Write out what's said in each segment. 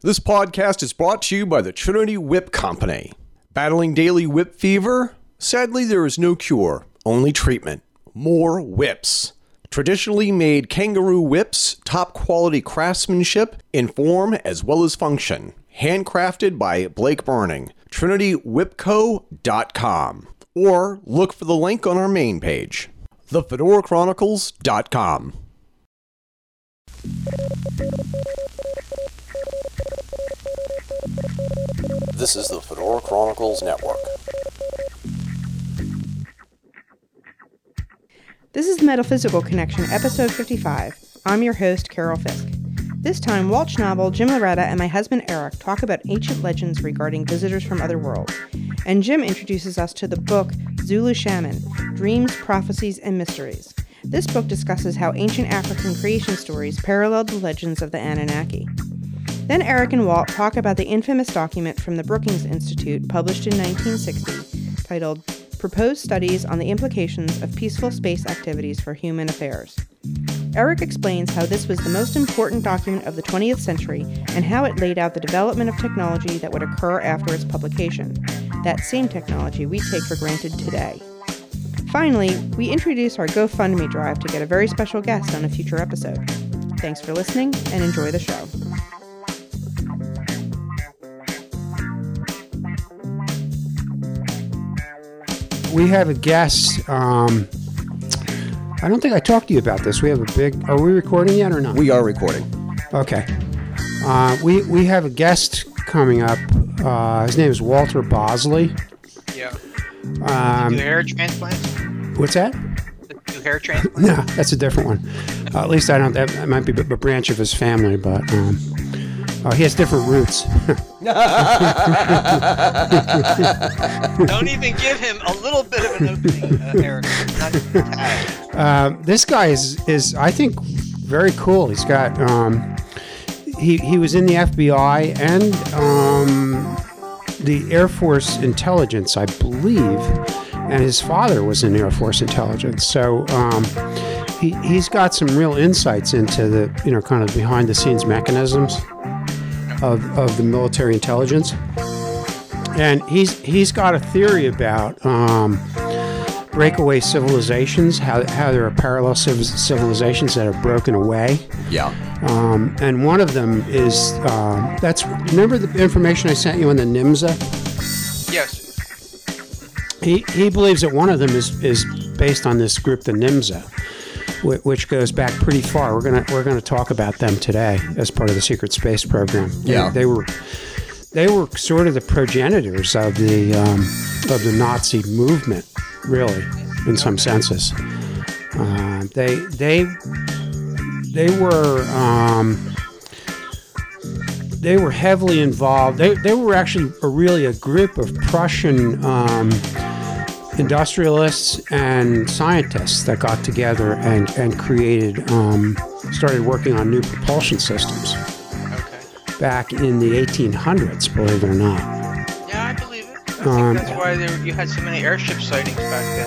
This podcast is brought to you by the Trinity Whip Company. Battling daily whip fever? Sadly, there is no cure, only treatment. More whips. Traditionally made kangaroo whips, top quality craftsmanship in form as well as function. Handcrafted by Blake Burning. TrinityWhipCo.com. Or look for the link on our main page. TheFedorachronicles.com. This is the Fedora Chronicles Network. This is Metaphysical Connection, episode 55. I'm your host, Carol Fisk. This time, Walt Schnabel, Jim Loretta, and my husband Eric talk about ancient legends regarding visitors from other worlds. And Jim introduces us to the book Zulu Shaman Dreams, Prophecies, and Mysteries. This book discusses how ancient African creation stories paralleled the legends of the Anunnaki. Then Eric and Walt talk about the infamous document from the Brookings Institute published in 1960 titled Proposed Studies on the Implications of Peaceful Space Activities for Human Affairs. Eric explains how this was the most important document of the 20th century and how it laid out the development of technology that would occur after its publication, that same technology we take for granted today. Finally, we introduce our GoFundMe drive to get a very special guest on a future episode. Thanks for listening and enjoy the show. We have a guest. Um, I don't think I talked to you about this. We have a big. Are we recording yet or not? We are recording. Okay. Uh, we we have a guest coming up. Uh, his name is Walter Bosley. Yeah. Um, Do hair transplant? what's that? Do hair transplant? No, that's a different one. Uh, at least I don't. That, that might be a branch of his family, but um, uh, he has different roots. Don't even give him a little bit of an opening, uh, Eric. Not even a tad. Um, this guy is is I think very cool. He's got um, he he was in the FBI and um, the Air Force intelligence, I believe, and his father was in Air Force intelligence. So um, he he's got some real insights into the you know kind of behind the scenes mechanisms of of the military intelligence. And he's he's got a theory about um, breakaway civilizations, how, how there are parallel civ- civilizations that have broken away. Yeah. Um, and one of them is um, that's remember the information I sent you on the NYMZA. Yes. He, he believes that one of them is, is based on this group, the NYMZA, whi- which goes back pretty far. We're gonna we're gonna talk about them today as part of the secret space program. They- Yeah. they, were they were sort of the progenitors of the um, of the Nazi movement, really, in some senses. Uh, they they they were um, they were heavily involved. They, they were actually a, really a group of Prussian um, industrialists and scientists that got together and, and created, um, started working on new propulsion systems Okay. back in the 1800s, believe it or not. Yeah, I believe it. I think Um, that's why there, you had so many airship sightings back then.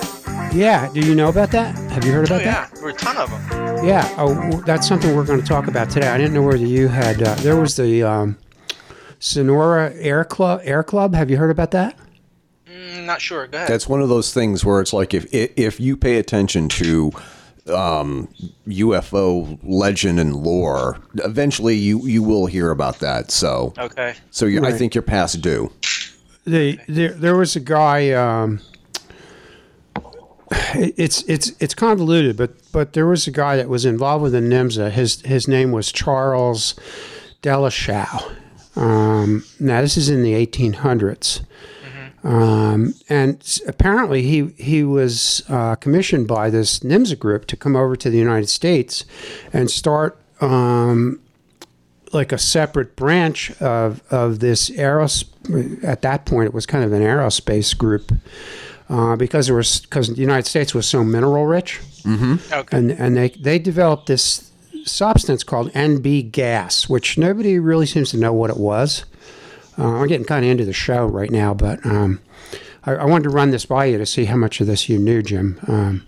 Yeah, do you know about that? Have you heard about Oh, about yeah. There were a ton of them. Yeah, oh, that's something we're going to talk about today. I didn't know whether you had. Uh, there was the um, Sonora Air Club. Air Club. Have you heard about that? Mm, not sure. Go ahead. That's one of those things where it's like if if you pay attention to um, UFO legend and lore, eventually you you will hear about that. So okay. so you I Right. think you're past due. the there there was a guy. Um, it's it's it's convoluted, but but there was a guy that was involved with the NYMZA. His his name was Charles Dellschau. Um, now this is in the 1800s, um, and apparently he he was uh, commissioned by this NYMZA group to come over to the United States and start um, like a separate branch of, of this aeros at that point it was kind of an aerospace group uh, because there was because the United States was so mineral rich. Okay. and and they they developed this substance called NB gas which nobody really seems to know what it was uh, I'm getting kind of into the show right now but um, I, I wanted to run this by you to see how much of this you knew Jim um,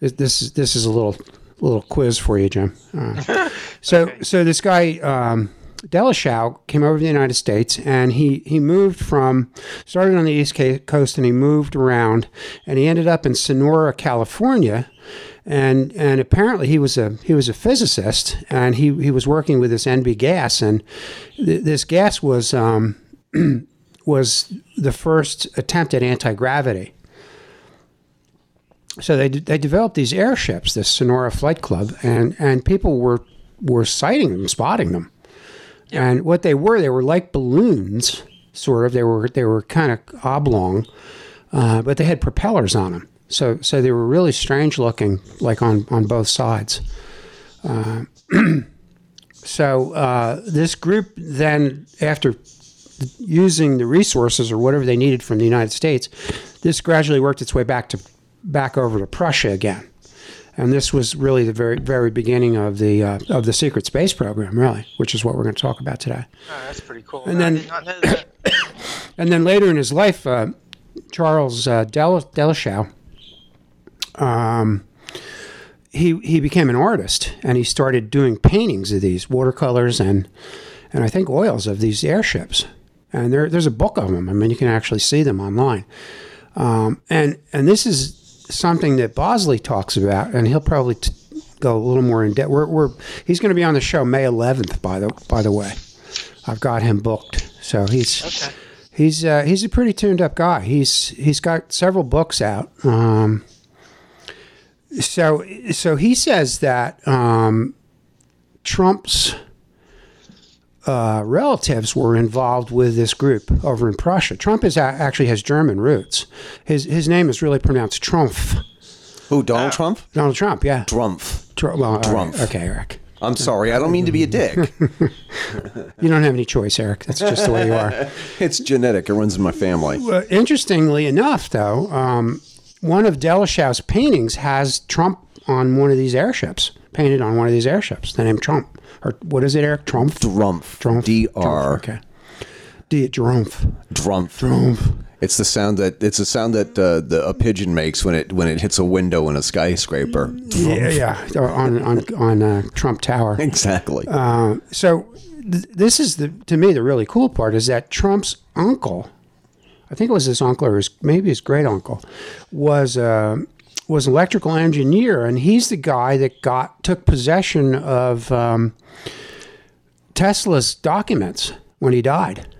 this is this is a little little quiz for you Jim uh, so Okay. so this guy um, Dellschau came over to the United States and he, he moved from, started on the East Coast and he moved around and he ended up in Sonora, California. And, and apparently he was a he was a physicist and he, he was working with this NB gas and th- this gas was um, was the first attempt at anti gravity. So they they developed these airships, this Sonora Flight Club, and and people were were sighting them, spotting them. And what they were, they were like balloons, sort of. They were they were kind of oblong, uh, but they had propellers on them. So so they were really strange looking, like on on both sides. Uh, so uh, this group then, after using the resources or whatever they needed from the United States, this gradually worked its way back to back over to Prussia again. And this was really the very very beginning of the uh, of the secret space program, really, which is what we're going to talk about today. Oh, that's pretty cool. And I then- did not know that. And then later in his life, uh, Charles uh, Del- um, he he became an artist, and he started doing paintings of these watercolors and and I think oils of these airships. And there, there's a book of them. I mean, you can actually see them online. Um, and and this is something that Bosley talks about, and he'll probably t- go a little more in depth. We're, we're he's going to be on the show May 11th. By the by the way, I've got him booked, so he's Okay. he's uh, he's a pretty tuned up guy. He's he's got several books out. Um, so so he says that um, Trump's uh, relatives were involved with this group over in Prussia. Trump is a- actually has German roots. His his name is really pronounced Trumpf. Who, Donald Trump? Donald Trump, yeah. Drumpf. Tr- well, all right. Trumpf. Okay, Eric. I'm sorry, I don't mean to be a dick. You don't have any choice, Eric. That's just the way you are. it's genetic, it runs in my family. Well, interestingly enough, though, um, one of Dellschau's paintings has Trump on one of these airships, painted on one of these airships. The name Trump, or what is it, Eric? Trump. Drumpf. Trump. D R. Okay. D. Drumpf. Drumpf. Drumpf. It's the sound that it's the sound that uh, the a pigeon makes when it when it hits a window in a skyscraper. Yeah, yeah, on on on uh, Trump Tower. Exactly. Uh, so th- this is the to me the really cool part is that Trump's uncle, I think it was his uncle or his, maybe his great uncle, was uh, was an electrical engineer, and he's the guy that got took possession of um, Tesla's documents when he died.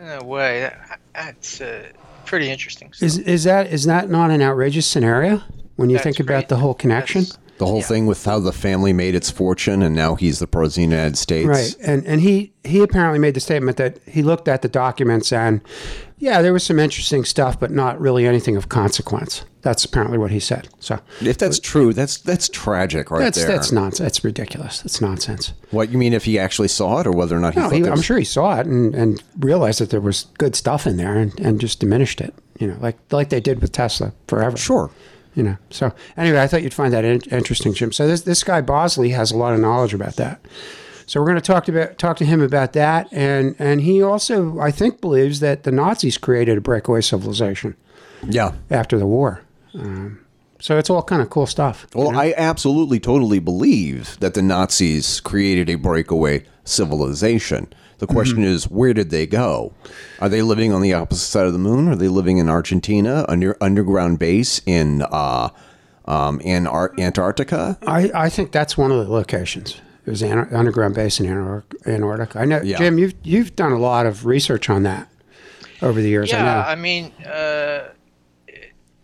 No way. That, that's uh, pretty interesting. Stuff. Is is that is that not an outrageous scenario when you That's think about the whole connection? That's- the whole yeah. thing with how the family made its fortune and now he's the president of the United States. Right, and and he he apparently made the statement that he looked at the documents and yeah, there was some interesting stuff, but not really anything of consequence. That's apparently what he said. So If that's true, that's that's tragic right that's there. that's nonsense. That's ridiculous. That's nonsense. what you mean if he actually saw it or whether or not he No, thought he, there I'm sure he saw it and, and realized that there was good stuff in there and, and just diminished it. You know, like like they did with Tesla forever. Sure. You know. So anyway, I thought you'd find that in- interesting, Jim. So this this guy Bosley has a lot of knowledge about that. So we're going to talk to about, talk to him about that, and and he also I think believes that the Nazis created a breakaway civilization Yeah. after the war. Um, so it's all kind of cool stuff. Well, I absolutely totally believe that the Nazis created a breakaway civilization. The question is, where did they go? Are they living on the opposite side of the moon? Are they living in Argentina, under underground base in uh, um, in Ar- Antarctica? I, I think that's one of the locations. There's an underground base in Antarctica. I know, Yeah. Jim. You've you've done a lot of research on that over the years. I Yeah, know. I mean, uh,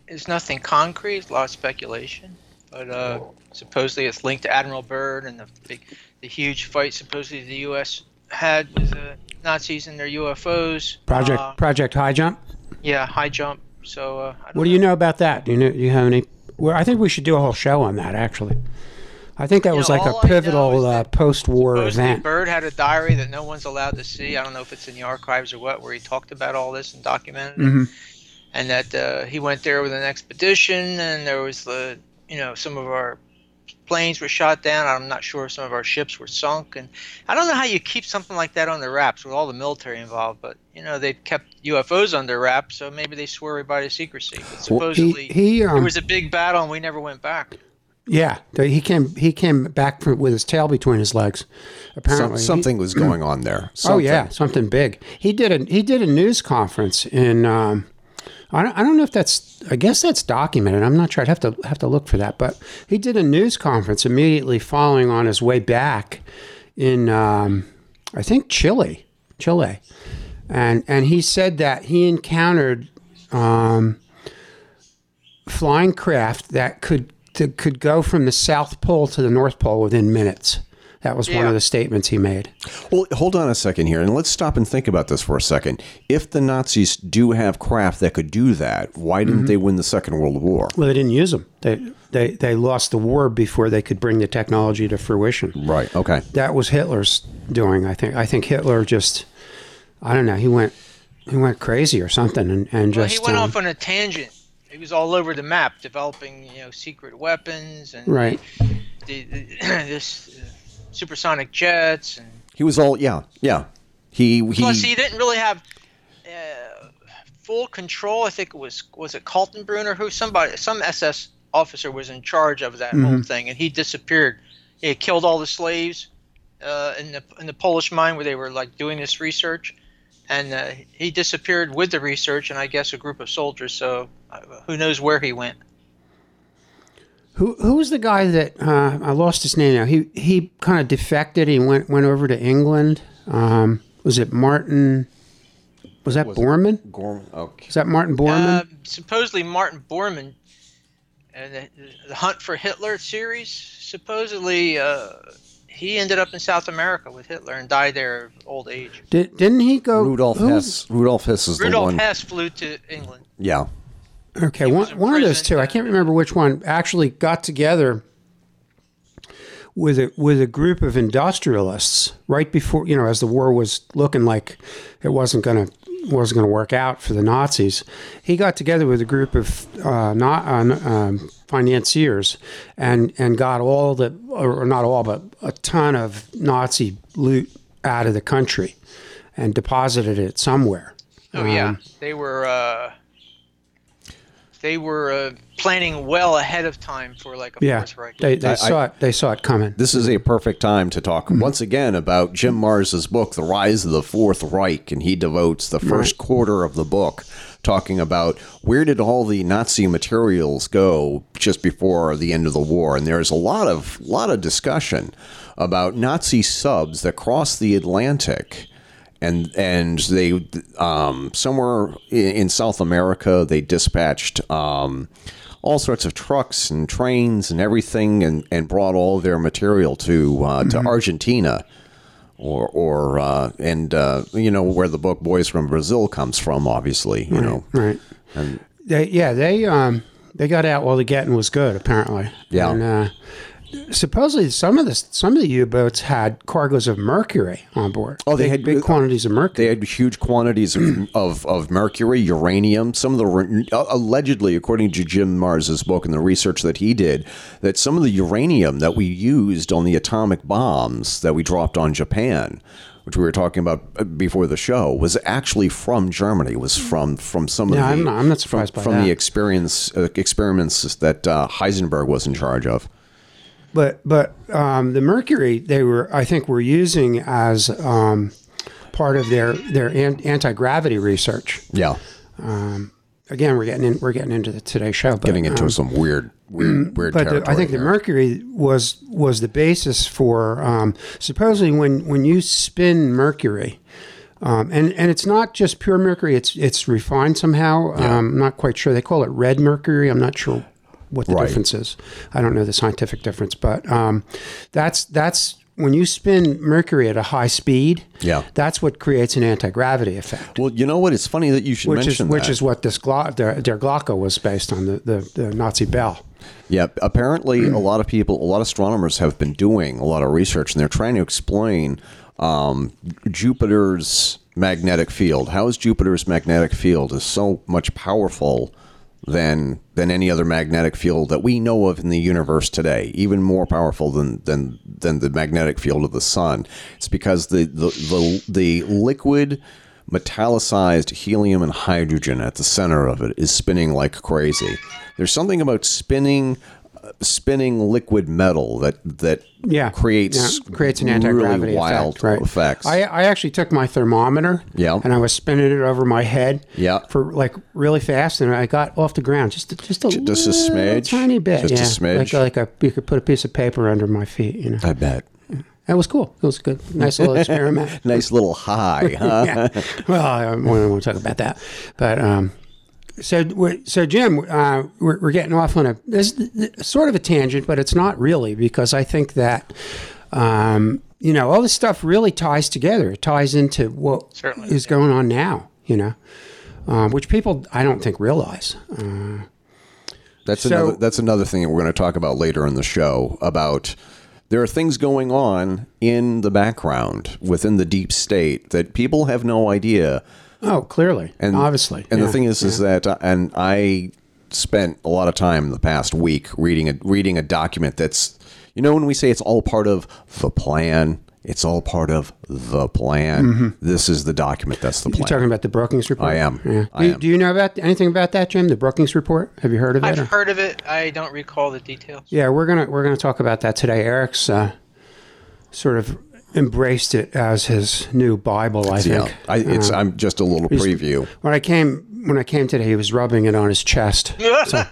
it's nothing concrete. It's a lot of speculation, but uh, supposedly it's linked to Admiral Byrd and the big, the huge fight supposedly the U.S. had with the Nazis and their UFOs. Project Uh, Project High Jump. yeah, high jump. So uh, What do you know about that? Do you know? Do you have any? Well, I think we should do a whole show on that. Actually, I think that You was know, like a all I know pivotal uh, post-war event. Byrd had a diary that no one's allowed to see. I don't know if it's in the archives or what, where he talked about all this and documented it. Mhm. And that uh, he went there with an expedition, and there was the, you know, some of our planes were shot down. I'm not sure if some of our ships were sunk, and I don't know how you keep something like that under wraps with all the military involved. But you know, they kept UFOs under wraps, so maybe they swore everybody to secrecy. But Well, supposedly he, he um, there was a big battle, and we never went back. Yeah, he came he came back from, with his tail between his legs. Some, Apparently, something was going on there. Oh yeah, something big. He did a he did a news conference in. Um, I don't, I don't know if that's. I guess that's documented. I'm not sure. I'd have to have to look for that. But he did a news conference immediately following on his way back in. Um, I think Chile, Chile, and and he said that he encountered um, flying craft that could that could go from the South Pole to the North Pole within minutes. That was one of the statements he made. Well, hold on a second here, and let's stop and think about this for a second. If the Nazis do have craft that could do that, why didn't Mm-hmm. they win the Second World War? Well, they didn't use them. They they they lost the war before they could bring the technology to fruition. Right. Okay. That was Hitler's doing. I think. I think Hitler just. I don't know. He went. He went crazy or something, and, and Well, just. he went um, off on a tangent. He was all over the map, developing you know secret weapons and Right. the, the, this uh, supersonic jets. And He was all yeah, yeah. He he. plus, he didn't really have uh, full control. I think it was was it Kaltenbrunner who somebody some SS officer was in charge of that whole thing, and he disappeared. He had killed all the slaves uh, in the in the Polish mine where they were like doing this research, and uh, he disappeared with the research and I guess a group of soldiers. So uh, who knows where he went? Who who was the guy that uh, I lost his name now? He he kind of defected. He went went over to England. Um, was it Martin? Was that Bormann? Gorman. Okay. Was that Martin Bormann? Uh, supposedly Martin Bormann, and the, the Hunt for Hitler series. Supposedly, uh, he ended up in South America with Hitler and died there of old age. Did, didn't he go? Rudolf Hess. Rudolf Hess is the one. Rudolf. Hess flew to England. Yeah. Okay, one, one of those two. I can't remember which one. Actually, got together with a with a group of industrialists right before you know, as the war was looking like it wasn't going to wasn't going to work out for the Nazis. He got together with a group of uh, not uh, um, financiers and and got all the or not all but a ton of Nazi loot out of the country and deposited it somewhere. Oh yeah, they were uh, they were uh, planning well ahead of time for like a Yeah, Fourth Reich. they, they I- saw it. They saw it coming. This is a perfect time to talk Mm-hmm. once again about Jim Marrs's book, The Rise of the Fourth Reich, and he devotes the first quarter of the book talking about where did all the Nazi materials go just before the end of the war, and there's a lot of lot of discussion about Nazi subs that crossed the Atlantic. And and they um, somewhere in, South America they dispatched um, all sorts of trucks and trains and everything, and, and brought all their material to uh, to Argentina, or or uh, and uh, you know where the book Boys from Brazil comes from, obviously, you know. Right. they, yeah, they um they got out while the getting was good, apparently. Yeah. And, uh, supposedly, some of the some of the U-boats had cargoes of mercury on board. Oh, they Big- had- big quantities of mercury. They had huge quantities of, of, of mercury, uranium. Some of the uh, allegedly, according to Jim Marrs's book and the research that he did, that some of the uranium that we used on the atomic bombs that we dropped on Japan, which we were talking about uh, before the show, was actually from Germany. Was from from some of the I'm not- I'm not surprised from, by from the that. experience uh, experiments that uh, Heisenberg was in charge of. But but um, the mercury they were I think were using as um, part of their their an- anti gravity research. Yeah, Again, we're getting in, we're getting into the Today Show. But, getting into um, some weird weird weird but the. I think the mercury was was the basis for um, supposedly when when you spin mercury, um, and and it's not just pure mercury; it's it's refined somehow. Um, I'm not quite sure. They call it red mercury. I'm not sure what the Right. difference is. I don't know the scientific difference, but um, that's that's when you spin mercury at a high speed. Yeah. that's what creates an anti gravity effect. Well, you know what? It's funny that you should Which is mention which that. is what this Glo- their, their Glocke was based on the, the, the Nazi bell. Yeah, apparently a lot of people, a lot of astronomers have been doing a lot of research, and they're trying to explain um, Jupiter's magnetic field. How is Jupiter's magnetic field is so much powerful than than any other magnetic field that we know of in the universe today, even more powerful than than than the magnetic field of the sun. It's because the the the, the liquid metallicized helium and hydrogen at the center of it is spinning like crazy. There's something about spinning spinning liquid metal that that Yeah, creates yeah, creates an anti gravity really wild effect, right. effects. I, I actually took my thermometer, Yeah. and I was spinning it over my head, Yeah. for like really fast, and I got off the ground just a, just a Ju- just a smidge? tiny bit, Just a yeah, smidge? like like a you could put a piece of paper under my feet, you know. I bet. That was cool. It was good, nice little experiment. Nice little high, huh? yeah. Well, I won't, won't talk about that. But um, so so Jim, uh, we're, we're getting off on a this is sort of a tangent, but it's not really because I think that um, you know all this stuff really ties together. It ties into what is Certainly, is going on now. You know, um, which people I don't think realize. That's So- another that's another thing that we're going to talk about later in the show about there are things going on in the background within the deep state that people have no idea. Oh, clearly, And obviously, and yeah. the thing is, is that uh, and I spent a lot of time in the past week reading a reading a document that's you know when we say it's all part of the plan, it's all part of the plan. This is the document that's the Mm-hmm. You're plan. talking about the Brookings report. I am. Yeah. I do, you- am. do you know about anything about that, Jim? The Brookings report? Have you heard of it? I've or- heard of it. I don't recall the details. Yeah, we're gonna we're gonna talk about that today. Eric's uh, sort of embraced it as his new Bible. I yeah, think. I, it's I'm just a little preview. When I came when I came today, he was rubbing it on his chest. So,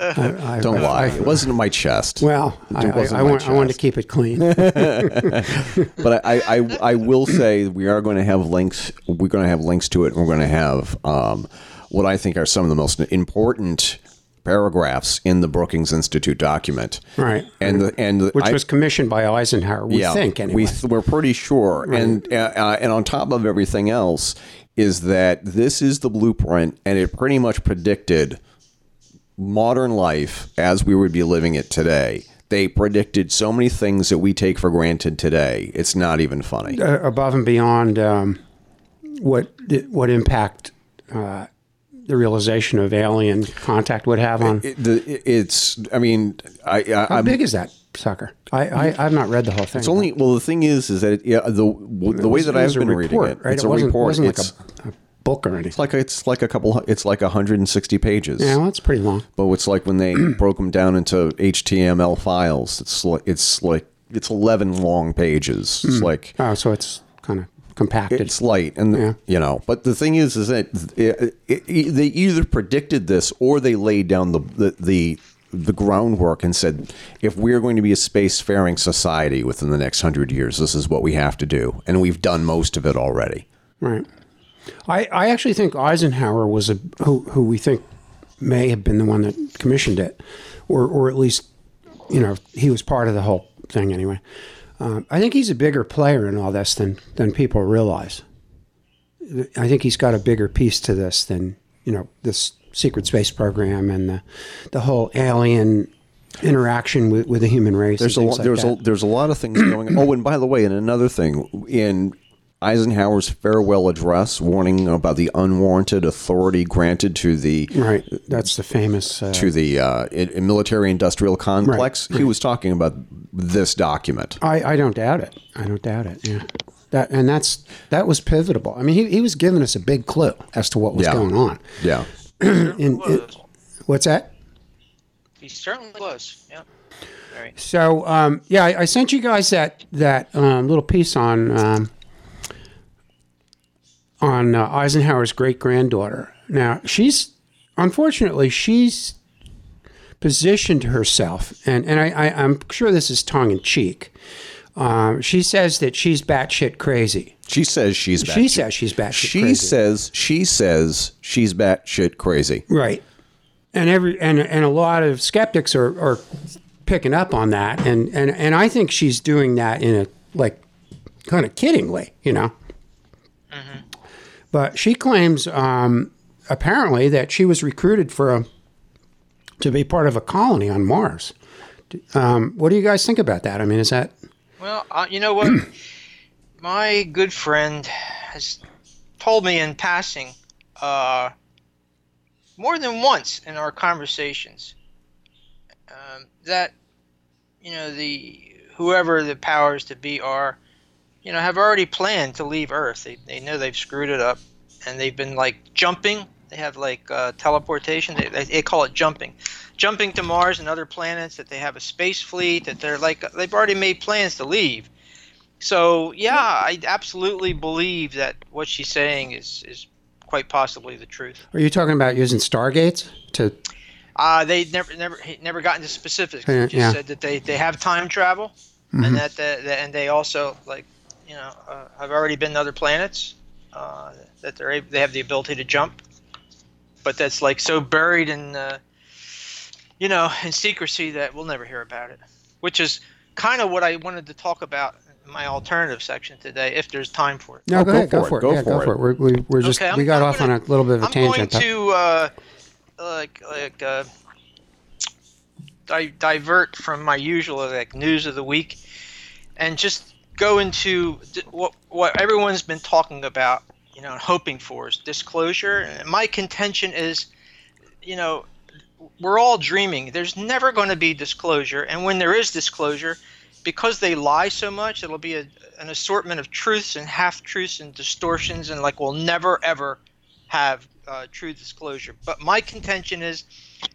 I, I, Don't I- lie. I- it wasn't in my chest. well, I, I, I, my want, I wanted to keep it clean. but I, I, I will say we are going to have links. We're going to have links to it, and we're going to have um, what I think are some of the most important paragraphs in the Brookings Institute document. Right. And the, and the, Which I- was commissioned by Eisenhower, we think, anyway. we we're pretty sure. And uh, uh, and on top of everything else is that this is the blueprint, and it pretty much predicted modern life as we would be living it today. They predicted so many things that we take for granted today. It's not even funny. uh, above and beyond um, what what impact uh, the realization of alien contact would have on. It, the, it's. I mean, I, I How I'm, big is that sucker? I, I I've not read the whole thing. It's only well. The thing is, is that it, yeah, the the way that I've been report, reading it, right? it's it a report. wasn't like it's a, a book or anything. like it's like a couple. It's like 160 pages. Yeah, well, that's pretty long. But it's like when they broke them down into HTML files. It's like it's like it's 11 long pages. It's hmm. like Oh, so it's kind of compacted. it's light, and Yeah. you know. But the thing is, is that it, it, it- they either predicted this or they laid down the the. the the groundwork and said, if we're going to be a spacefaring society within the next hundred years, this is what we have to do, and we've done most of it already. right. I, I actually think Eisenhower was a who who we think may have been the one that commissioned it, or or at least you know he was part of the whole thing anyway. Um, I think he's a bigger player in all this than than people realize. I think he's got a bigger piece to this than you know this secret space program and the the whole alien interaction with, with the human race. There's a lot, things there's like a, there's a lot of things going. on. Oh, and by the way, and another thing in Eisenhower's farewell address, warning about the unwarranted authority granted to the right. That's the famous. Uh, to the uh, military industrial complex. He was talking about this document. I, I don't doubt it. I don't doubt it. Yeah. That and that's that was pivotal. I mean, he, he was giving us a big clue as to what was Yeah. going on. Yeah, In, in- what's that? He certainly was. Yeah. Very. So um, yeah, I, I sent you guys that that um, little piece on um, on uh, Eisenhower's great granddaughter. Now she's unfortunately she's positioned herself, and and I, I I'm sure this is tongue in cheek. Um, she says that she's batshit crazy. she says she's She batshit- says she's batshit She crazy. says she says she's batshit crazy. Right. And every and and a lot of skeptics are, are picking up on that and, and and I think she's doing that in a like kind of kiddingly, you know. But she claims um, apparently that she was recruited for a to be part of a colony on Mars. Um, what do you guys think about that? I mean, is that Well, uh, you know what? My good friend has told me in passing, uh, more than once in our conversations, um, that you know the whoever the powers to be are, you know, have already planned to leave Earth. They they know they've screwed it up, and they've been like jumping They have like uh, teleportation. They, they, they call it jumping, jumping to Mars and other planets. That they have a space fleet. That they're like they've already made plans to leave. So yeah, I absolutely believe that what she's saying is is quite possibly the truth. Are you talking about using stargates to? Uh, they never never never got into specifics. They just yeah. said that they, they have time travel, Mhm. and that the, the, and they also like you know uh, have already been to other planets. Uh, that they're able, they have the ability to jump, but that's like so buried in uh, you know in secrecy that we'll never hear about it. Which is kind of what I wanted to talk about in my alternative section today, if there's time for it. No, Oh, go, go ahead. Go for it, it. go yeah, for go it. for it. We're, we, we're just Okay, I'm- we got I'm off gonna- on a little bit of a I'm going tangent. to uh, like like uh, di- divert from my usual like news of the week, and just go into what what everyone's been talking about, you know, hoping for is disclosure. And my contention is, you know, we're all dreaming. There's never going to be disclosure, and when there is disclosure, because they lie so much, it'll be a, an assortment of truths and half truths and distortions, and like we'll never ever have uh, true disclosure. But my contention is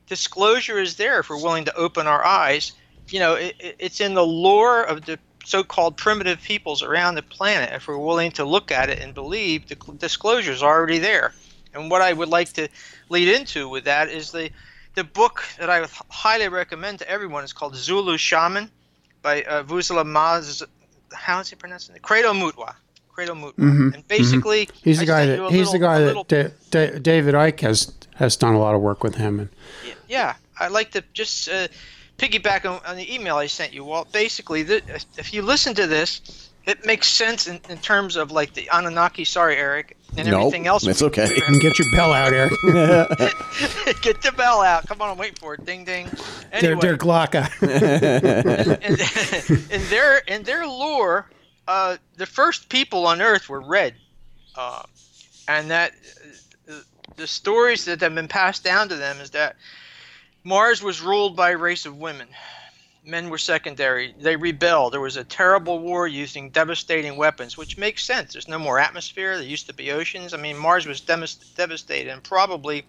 disclosure is there if we're willing to open our eyes. You know, it- it's in the lore of the so-called primitive peoples around the planet. If we're willing to look at it and believe, the cl- disclosure is already there. And what I would like to lead into with that is the the book that I highly recommend to everyone is called Zulu Shaman by uh, Vuzela Maz. How is he pronouncing it? Credo Mutwa. Credo Mutwa. Mhm, And basically, He's the guy that he's the guy that Da- Da- David Icke has has done a lot of work with him. And yeah, I'd like to just uh, piggyback on, on the email I sent you, Walt. Basically, th- if you listen to this, it makes sense in, in terms of like the Anunnaki. Sorry, Eric, and Nope, everything else. it's okay. and get your bell out, Eric. Get the bell out. Come on, I'm waiting for it. Ding ding. they're, Anyway, they're Glocke. in, in their in their lore, uh, the first people on Earth were red, uh, and that uh, the stories that have been passed down to them is that Mars was ruled by a race of women. Men were secondary. They rebelled. There was a terrible war using devastating weapons, which makes sense. There's no more atmosphere. There used to be oceans. I mean, Mars was devastated, and probably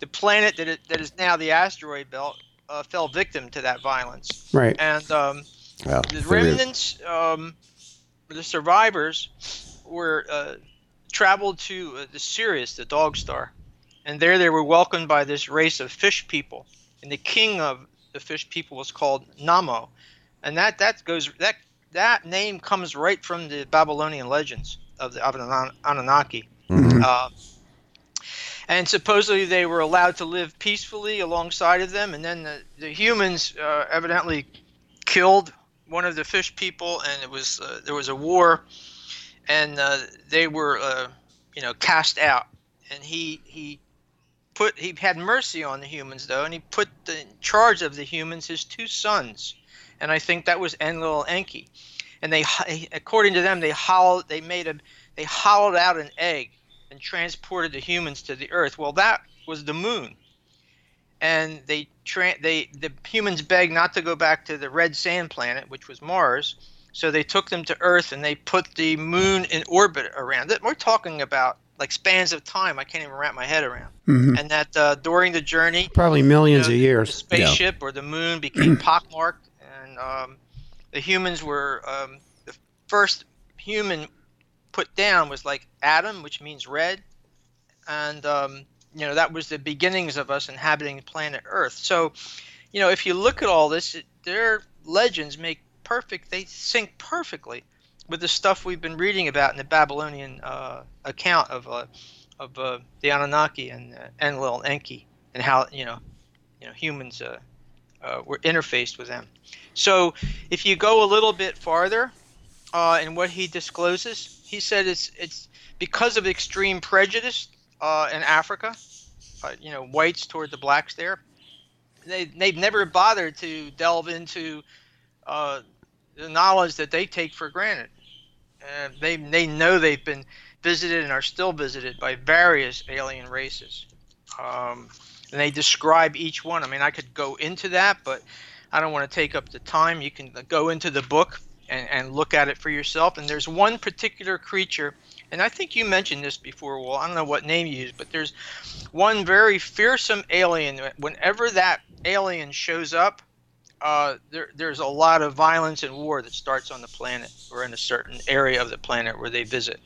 the planet that, it, that is now the asteroid belt uh, fell victim to that violence right. and um, Well, the remnants, um, the survivors, were uh, traveled to uh, the Sirius, the Dog Star, and there they were welcomed by this race of fish people, and the king of the fish people was called Nommo, and that that goes that that name comes right from the Babylonian legends of the Anunnaki. Mhm. Uh, and supposedly they were allowed to live peacefully alongside of them, and then the, the humans uh, evidently killed one of the fish people, and it was uh, there was a war, and uh, they were uh, you know cast out, and he he put he had mercy on the humans though, and he put the, in charge of the humans his two sons, and I think that was Enlil Enki, and they according to them they hollowed they made a they hollowed out an egg and transported the humans to the earth. Well, that was the moon. And they tra- they the humans begged not to go back to the red sand planet, which was Mars. So they took them to Earth and they put the moon in orbit around it. We're talking about like spans of time I can't even wrap my head around. Mhm. And that uh, during the journey, Probably millions you know, of the years. spaceship or the moon became pockmarked, and um, the humans were um, the first human put down was like Adam, which means red, and um, you know that was the beginnings of us inhabiting planet Earth. So, you know, if you look at all this, it, their legends make perfect. They sync perfectly with the stuff we've been reading about in the Babylonian uh, account of uh, of uh, the Anunnaki and uh, Enlil and Enki, and how you know you know humans uh, uh, were interfaced with them. So if you go a little bit farther uh, in what he discloses, he said it's it's because of extreme prejudice uh, in Africa, uh, you know, whites toward the blacks there. They they've never bothered to delve into uh, the knowledge that they take for granted. They they know they've been visited and are still visited by various alien races. Um, and they describe each one. I mean, I could go into that, but I don't want to take up the time. You can go into the book and, and look at it for yourself. And there's one particular creature and I think you mentioned this before. Well, I don't know what name you used, but there's one very fearsome alien. Whenever that alien shows up, uh, there, there's a lot of violence and war that starts on the planet or in a certain area of the planet where they visit.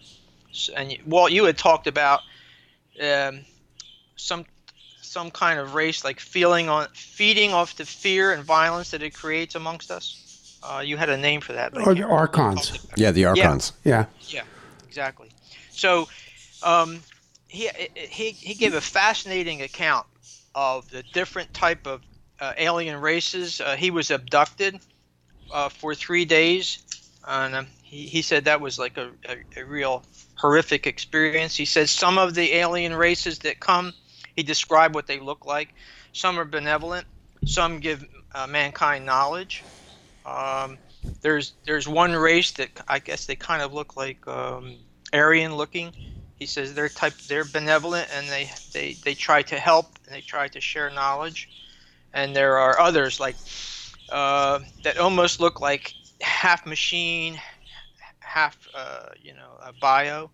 So, and you, Walt, you had talked about um, some some kind of race like feeling on feeding off the fear and violence that it creates amongst us. Uh, you had a name for that. but I Or the archons. Yeah, the Archons. Yeah. Yeah, exactly. So, um, he he he gave a fascinating account of the different type of uh, alien races. Uh, he was abducted uh, for three days, and um, he he said that was like a, a, a real horrific experience. He says some of the alien races that come, he described what they look like. Some are benevolent. Some give uh, mankind knowledge. Um, there's there's one race that I guess they kind of look like um, Aryan looking. He says they're type they're benevolent and they, they they try to help and they try to share knowledge. And there are others like uh, that almost look like half machine, half uh, you know uh, bio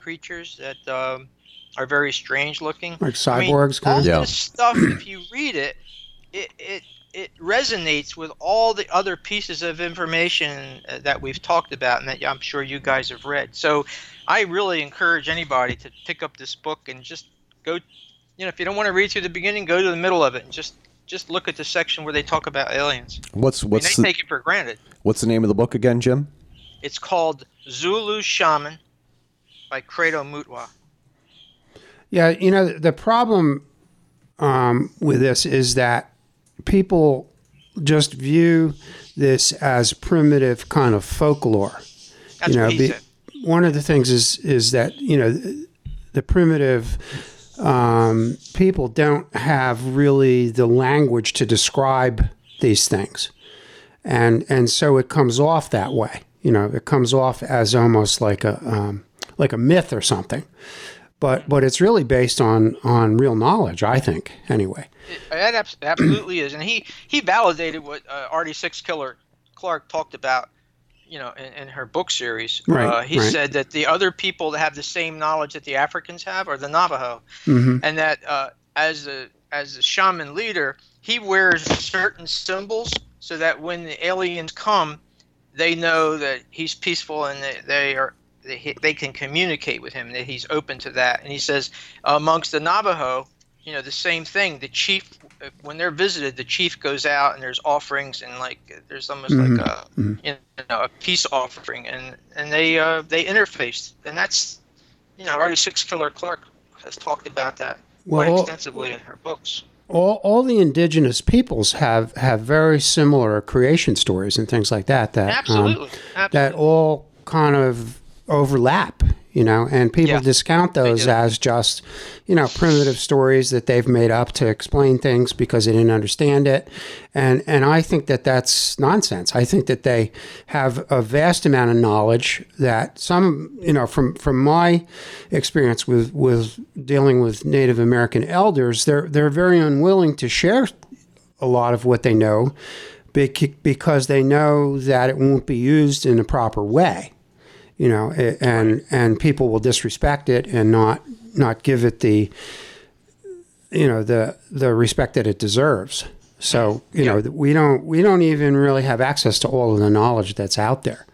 creatures that um, are very strange looking. Like I mean, cyborgs, kind all of. Yeah. this stuff, if you read it, it it it resonates with all the other pieces of information uh, that we've talked about and that I'm sure you guys have read. So, I really encourage anybody to pick up this book and just go. You know, if you don't want to read through the beginning, go to the middle of it and just just look at the section where they talk about aliens. What's I mean, what's they the, take it for granted. what's the name of the book again, Jim? It's called Zulu Shaman by Credo Mutwa. Yeah, you know, the problem um, with this is that people just view this as primitive kind of folklore. That's you know, what he be- said. one of the things is is that you know the primitive um, people don't have really the language to describe these things, and and so it comes off that way. You know, it comes off as almost like a um, like a myth or something, but but it's really based on on real knowledge. I think anyway. That absolutely is, and he he validated what uh, Artie Six Killer Clark talked about, you know, in, in her book series. Right, uh, he right. said that the other people that have the same knowledge that the Africans have are the Navajo, hmm and that uh, as a as a shaman leader, he wears certain symbols so that when the aliens come, they know that he's peaceful and they, they are. They, they can communicate with him that he's open to that and he says amongst the navajo you know the same thing the chief uh, when they're visited the chief goes out and there's offerings and like there's almost Mhm, like a mhm. you know a peace offering. And and they uh they interface. And that's you know Ardy Sixkiller Clarke has talked about that quite extensively in her books. all, all the indigenous peoples have have very similar creation stories and things like that. That um, absolutely. that all kind of overlap, you know, and people Yeah, discount those as just, you know, primitive stories that they've made up to explain things because they didn't understand it. And and I think that that's nonsense. I think that they have a vast amount of knowledge that some, you know, from from my experience with with dealing with Native American elders, they're they're very unwilling to share a lot of what they know because they know that it won't be used in a proper way you know and and people will disrespect it and not not give it the you know the the respect that it deserves so you know we don't we don't even really have access to all of the knowledge that's out there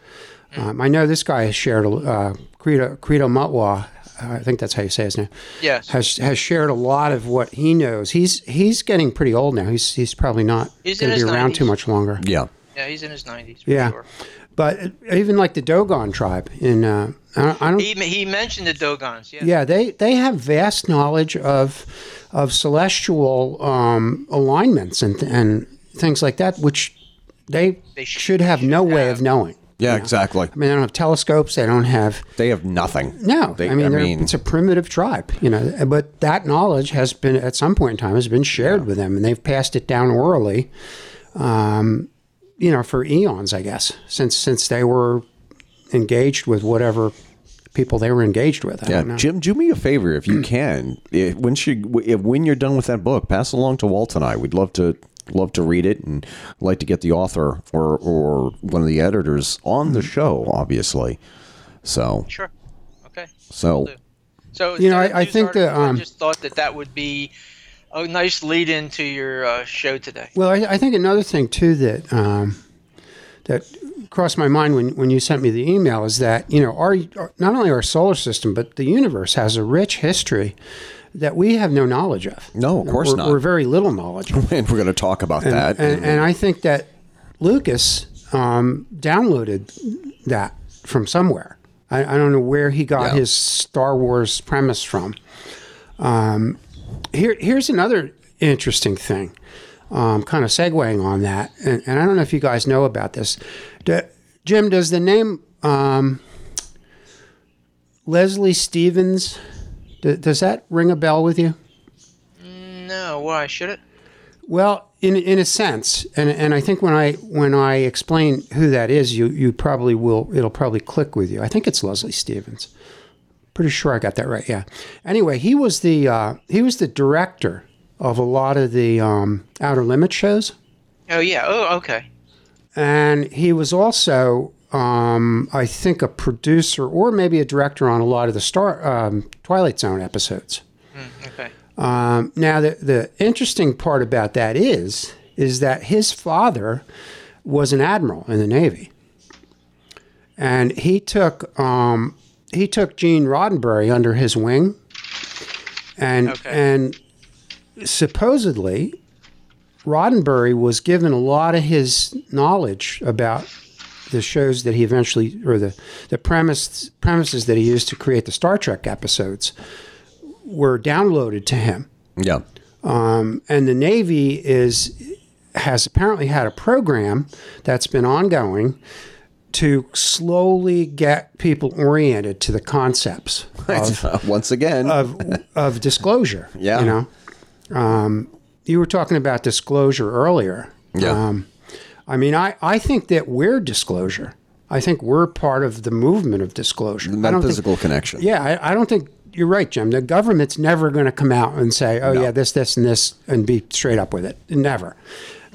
um, I know this guy has shared uh, Credo Credo Mutwa I think that's how you say his name yes has has shared a lot of what he knows. He's he's getting pretty old now. He's he's probably not He's going to be his around too much longer. Yeah. yeah he's in his 90s for Yeah. sure. But even like the Dogon tribe in uh, I don't, I don't he, he mentioned the dogons yeah yeah they they have vast knowledge of of celestial um, alignments and and things like that, which they, They sh- should have no way of knowing. Yeah, exactly. I mean, they don't have telescopes. They don't have They have nothing. No, They- I mean, I mean- it's a primitive tribe, you know. But that knowledge has been, at some point in time, has been shared with them, and they've passed it down orally, um, you know, for eons, I guess, since since they were engaged with whatever people they were engaged with. I Yeah, don't know. Jim, do me a favor if you can. If, when you, if, when you're done with that book, pass it along to Walt and I. We'd love to love to read it and like to get the author or or one of the editors on the show. Obviously, so sure Okay. So So You know, I- I news think that, um, I just thought that that would be a nice lead into your uh, show today. Well, I, I think another thing too that um, that crossed my mind when, when you sent me the email is that you know our not only our solar system but the universe has a rich history that we have no knowledge of. No, of course We're- not. We're very little knowledge. and we're going to talk about that. and, and I think that Lucas um, downloaded that from somewhere. I, I don't know where he got Yeah. his Star Wars premise from. Um, here, here's another interesting thing, um, kind of segueing on that, and, and I don't know if you guys know about this. Do, Jim, does the name um, Leslie Stevens, d- does that ring a bell with you? No, why should it? Well, in in a sense, and and I think when I when I explain who that is, you you probably will it'll probably click with you. I think it's Leslie Stevens. Pretty sure I got that right. Yeah. Anyway, he was the uh, he was the director of a lot of the um, Outer Limits shows, Oh yeah. Oh okay. and he was also um, I think a producer or maybe a director on a lot of the Star um, Twilight Zone episodes. Mm, okay. Um, now, the, the interesting part about that is, is that his father was an admiral in the Navy, and he took um, he took Gene Roddenberry under his wing, and Okay. and supposedly Roddenberry was given a lot of his knowledge about the shows that he eventually or the the premise premises that he used to create the Star Trek episodes were downloaded to him. yeah. Um, and the Navy is has apparently had a program that's been ongoing to slowly get people oriented to the concepts of, Once again, of, of disclosure. Yeah. You know, um, you were talking about disclosure earlier. Yeah. Um, I mean, I, I think that we're disclosure. I think we're part of the movement of disclosure. the think- metaphysical connection. yeah, I, I don't think you're right, Jim. The government's never going to come out and say, "Oh yeah, this, this, and this," and be straight up with it. Never.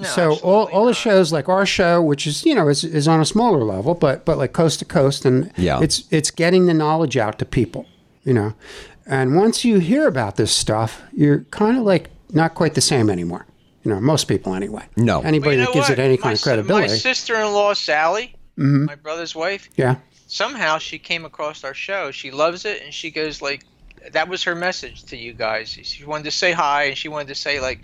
So all, all the shows like our show, which is you know is, is on a smaller level, but but like coast to coast, and Yeah. it's it's getting the knowledge out to people, you know. And once you hear about this stuff, you're kind of like not quite the same anymore. You know, most people anyway. No. Anybody Well, you that gives what? it any My kind of credibility. My sister-in-law Sally, Mm-hmm. my brother's wife, yeah. somehow she came across our show. She loves it, and she goes like, "That was her message to you guys." She wanted to say hi, and she wanted to say like,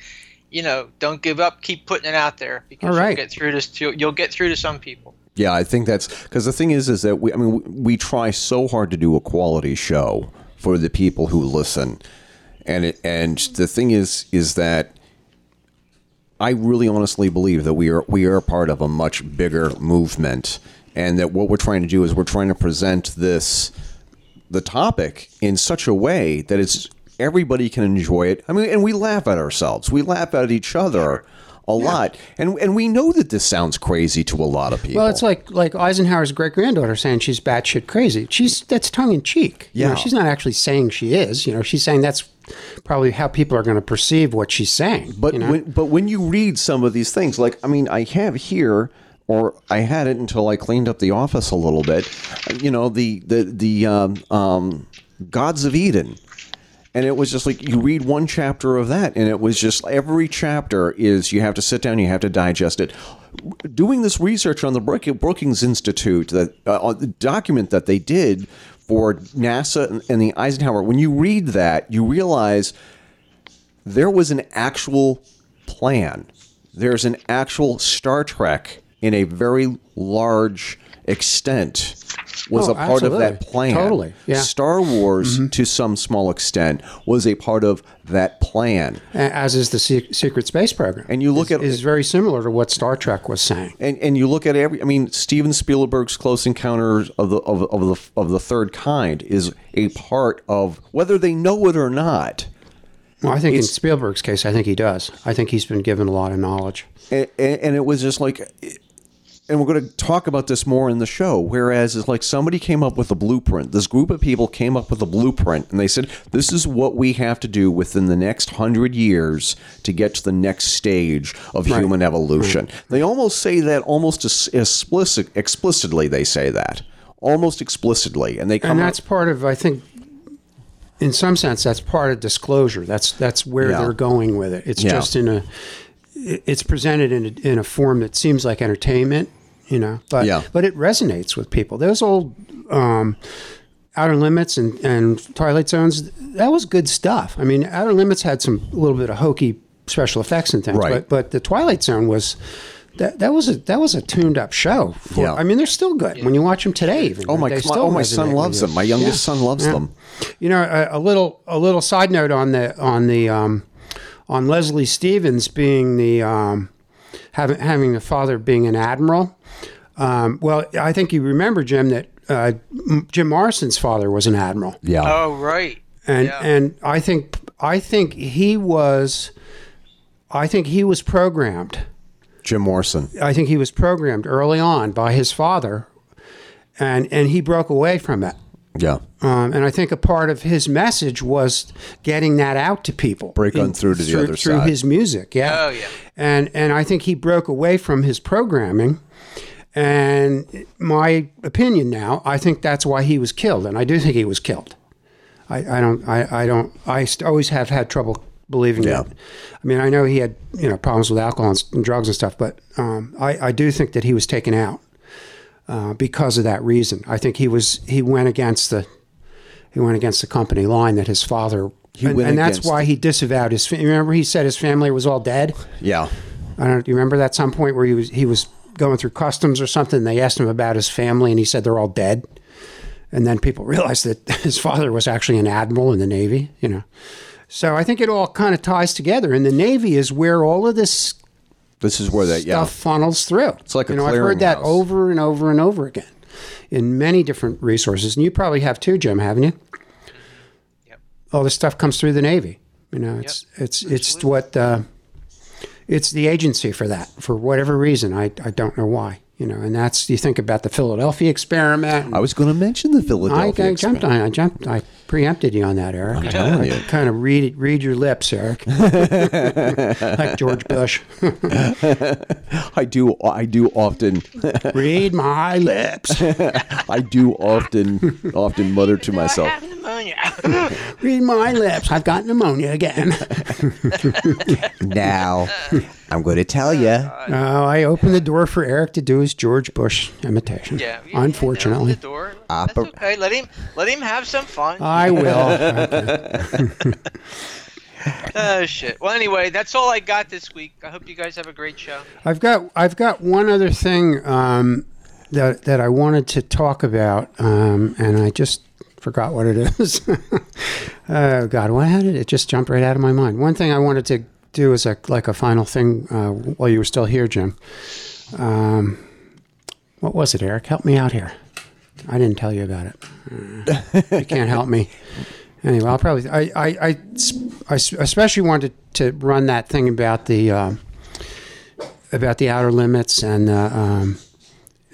you know, don't give up, keep putting it out there because All right. you'll get through this. To, you'll get through to some people. Yeah, I think that's because the thing is, is that we, I mean, we, we try so hard to do a quality show for the people who listen, and it, and the thing is, is that I really honestly believe that we are we are part of a much bigger movement, and that what we're trying to do is we're trying to present this the topic in such a way that it's everybody can enjoy it. I mean, and we laugh at ourselves, we laugh at each other a lot, and and we know that this sounds crazy to a lot of people. Well, it's like like Eisenhower's great granddaughter saying she's batshit crazy. She's that's tongue in cheek. You know, Yeah. she's not actually saying she is. You know, she's saying that's probably how people are going to perceive what she's saying. But you know? when but when you read some of these things, like I mean, I have here, or I had it until I cleaned up the office a little bit. You know, the the the um, um, gods of Eden, and it was just like you read one chapter of that, and it was just every chapter is you have to sit down, you have to digest it. Doing this research on the Brookings Institute, that uh, the document that they did for NASA and- and the Eisenhower, when you read that, you realize there was an actual plan. There's an actual Star Trek in a very large extent was Oh, a part of that plan. Totally, yeah. Mm-hmm. Star Wars, to some small extent, was a part of that plan. As is the se- secret space program. And you look is, at- is very similar to what Star Trek was saying. And and you look at every. I mean, Steven Spielberg's Close Encounters of the of, of the of the Third Kind is a part of whether they know it or not. Well, I think in Spielberg's case, I think he does. I think he's been given a lot of knowledge. and, and and it was just like and we're going to talk about this more in the show whereas it's like somebody came up with a blueprint. This group of people came up with a blueprint and they said this is what we have to do within the next 100 years to get to the next stage of human evolution. Mm. They almost say that almost explicit explicitly they say that. Almost explicitly, and they come and out- that's part of I think in some sense that's part of disclosure. That's that's where Yeah. they're going with it. It's Yeah. just in a it's presented in a, in a form that seems like entertainment you know but Yeah. but it resonates with people those old um outer limits and and twilight zones that was good stuff i mean outer limits had some a little bit of hokey special effects and things Right. but but the twilight zone was that, that was a that was a tuned up show. For, Yeah. I mean, they're still good when you watch them today. Even oh my, my oh my son loves them. My youngest Yeah. son loves Yeah. them. You know, a, a little a little side note on the on the um, on Leslie Stevens being the um, having having the father being an admiral. Um, well, I think you remember Jim that uh, Jim Morrison's father was an admiral, Yeah, Oh, right. and Yeah. and I think I think he was. I think he was programmed. Jim Morrison. I think he was programmed early on by his father, and and he broke away from it. Yeah, Um, and I think a part of his message was getting that out to people, Break on through to the other through side. his music. Yeah. Oh, yeah. And and I think he broke away from his programming. And my opinion now, I think that's why he was killed, and I do think he was killed. I, I don't. I, I don't. I st- always have had trouble believing Yeah. that. I mean, I know he had you know problems with alcohol and, and drugs and stuff, but um, I, I do think that he was taken out uh, because of that reason. I think he was he went against the he went against the company line that his father. He and, and that's why he disavowed his. Remember, he said his family was all dead. yeah, I don't. You remember that some point where he was he was going through customs or something? And they asked him about his family, and he said they're all dead. And then people realized that his father was actually an admiral in the Navy. You know, so I think it all kind of ties together. And the Navy is where all of this this is where that. Yeah, stuff funnels through. It's like a you know I've heard that clearinghouse. over and over and over again in many different resources, and you probably have too, Jim, haven't you? Yep. All this stuff comes through the Navy. You know, it's it's it's what uh, it's the agency for that for whatever reason. I I don't know why. You know, and that's you think about the Philadelphia experiment. I was going to mention the I, Philadelphia. I jumped on. I jumped. I preempted you on that, Eric. I'm telling I you. kind of read read your lips, Eric, like George Bush. I do. I do often. read my lips. I do often. Often mutter to myself. I myself. have pneumonia. Read my lips. I've got pneumonia again. Now, I'm going to tell you. Oh, I opened the door for Eric to do his George Bush imitation. yeah. yeah, Unfortunately, The door. That's Oper- okay. Let him. Let him have some fun. I will. Okay. Oh shit. Well, anyway, that's all I got this week. I hope you guys have a great show. I've got I've got one other thing um, that that I wanted to talk about, um, and I just forgot what it is. oh God, what had it? It just jumped right out of my mind. One thing I wanted to do as a like a final thing uh, while you were still here, Jim. Um, what was it, Eric? Help me out here. I didn't tell you about it. Uh, you can't help me. Anyway, I'll probably. I I, I, I especially wanted to run that thing about the. Um, about the outer limits and the um,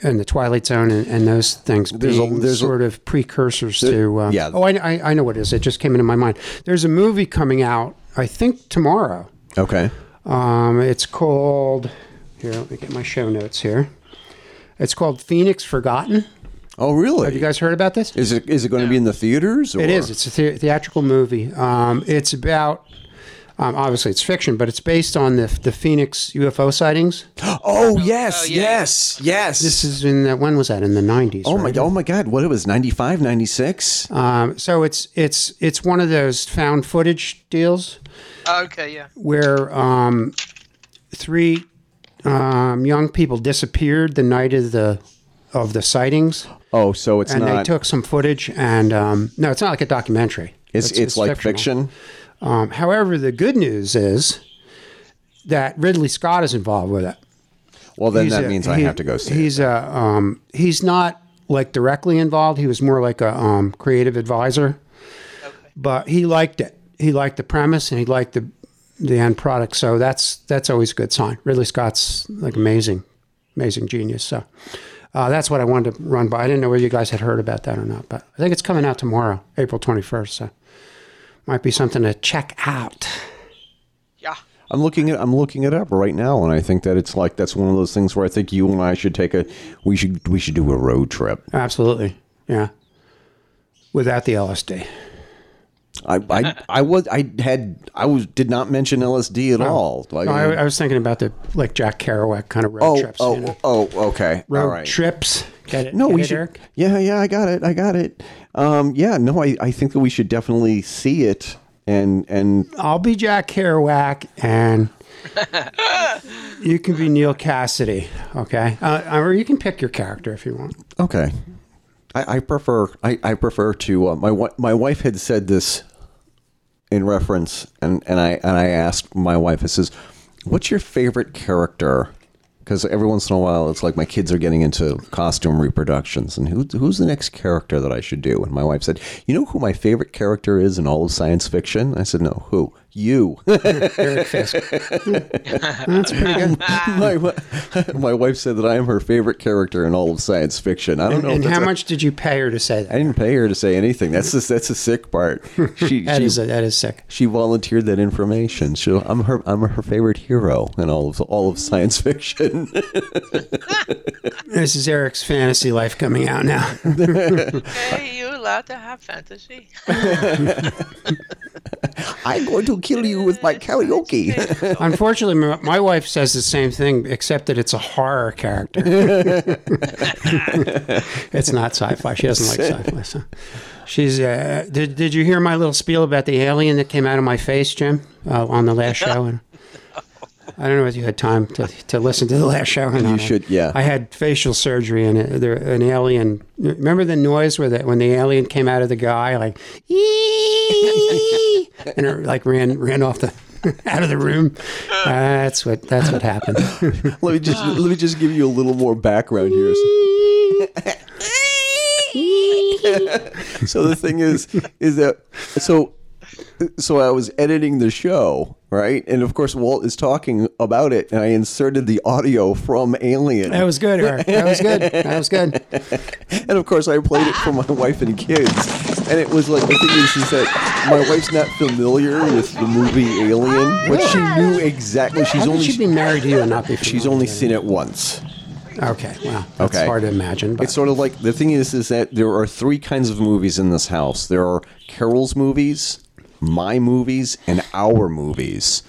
and the Twilight Zone and, and those things There's a- being there's a- sort of precursors to. Uh, yeah. Oh, I, I, I know what it is. It just came into my mind. There's a movie coming out. I think tomorrow. Okay. Um, it's called. Here, let me get my show notes here. It's called Phoenix Forgotten. Oh, really? Have you guys heard about this? Is it is it going to be in the theaters? Or? It is. It's a the- theatrical movie. Um, it's about. Um, obviously, it's fiction, but it's based on the the Phoenix UFO sightings. Oh yes, Oh, yeah. yes, yes. This is in the, when was that in the nineties? oh my oh my God! What it was 95, 96? Um, so it's it's it's one of those found footage deals Okay. Yeah. where um, three um, young people disappeared the night of the of the sightings, Oh, so it's and they not. took some footage. And um, no, it's not like a documentary. it's, it's like fictional. fiction. Um, however, the good news is that Ridley Scott is involved with it. Well, then He's that a- means I have to go see. it. He's a um, he's not like directly involved. He was more like a um, creative advisor, but he liked it. He liked the premise and he liked the the end product. So that's that's always a good sign. Ridley Scott's like amazing, amazing genius. So. Uh, that's what I wanted to run by. I didn't know whether you guys had heard about that or not, but I think it's coming out tomorrow, April 21st. So might be something to check out. Yeah. I'm looking at I'm looking it up right now, and I think that it's like that's one of those things where I think you and I should take a we should we should do a road trip. Absolutely. Yeah. Without the LSD. I I, I was I had I was did not mention LSD at oh. all. Like, No, I, I was thinking about the like Jack Kerouac kind of road oh trips. oh you know? oh okay Road all right. trips. Get it? No, Get we it, should. Eric? Yeah, yeah, I got it. I got it. Um, yeah, no, I, I think that we should definitely see it and and I'll be Jack Kerouac and you can be Neal Cassady. Okay. Uh, or you can pick your character if you want. Okay. I, I prefer I, I prefer to uh, my my wife had said this in reference and, and I and I asked my wife I says what's your favorite character because every once in a while it's like my kids are getting into costume reproductions and who, who's the next character that I should do? And my wife said you know who my favorite character is in all of science fiction? I said no who you Eric Fisk. That's pretty good. my, my wife said that I am her favorite character in all of science fiction I don't And, know and how a- much did you pay her to say that? I didn't pay her to say anything. That's the that's the sick part. She That she, is that is sick. she volunteered that information. She, I'm her I'm her favorite hero in all of all of science fiction. This is Eric's fantasy life coming out now. Hey, you allowed to have fantasy? I'm going to kill you with my karaoke. Unfortunately, my, my wife says the same thing, except that it's a horror character. it's not sci-fi. She doesn't like sci-fi. So. She's. Uh, did Did you hear my little spiel about the alien that came out of my face, Jim, uh, on the last show? I don't know if you had time to, to listen to the last show. Or not. You should, yeah. I had facial surgery, and it, there, an alien. Remember the noise where the, when the alien came out of the guy, like, and it like ran ran off the out of the room. That's what that's what happened. let me just let me just give you a little more background here. So the thing is, is that so so I was editing the show, right? And of course, Walt is talking about it, and I inserted the audio from Alien. That was good, Eric. That was good. That was good. And of course, I played it for my wife and kids. And it was like the thing is, is that my wife's not familiar with the movie Alien, but she knew exactly. She's How could only she be married to you and not be? she's only seen it once. Okay, well, that's Okay. hard to imagine. But It's sort of like the thing is, is that there are three kinds of movies in this house. There are Carol's movies, my movies, and our movies.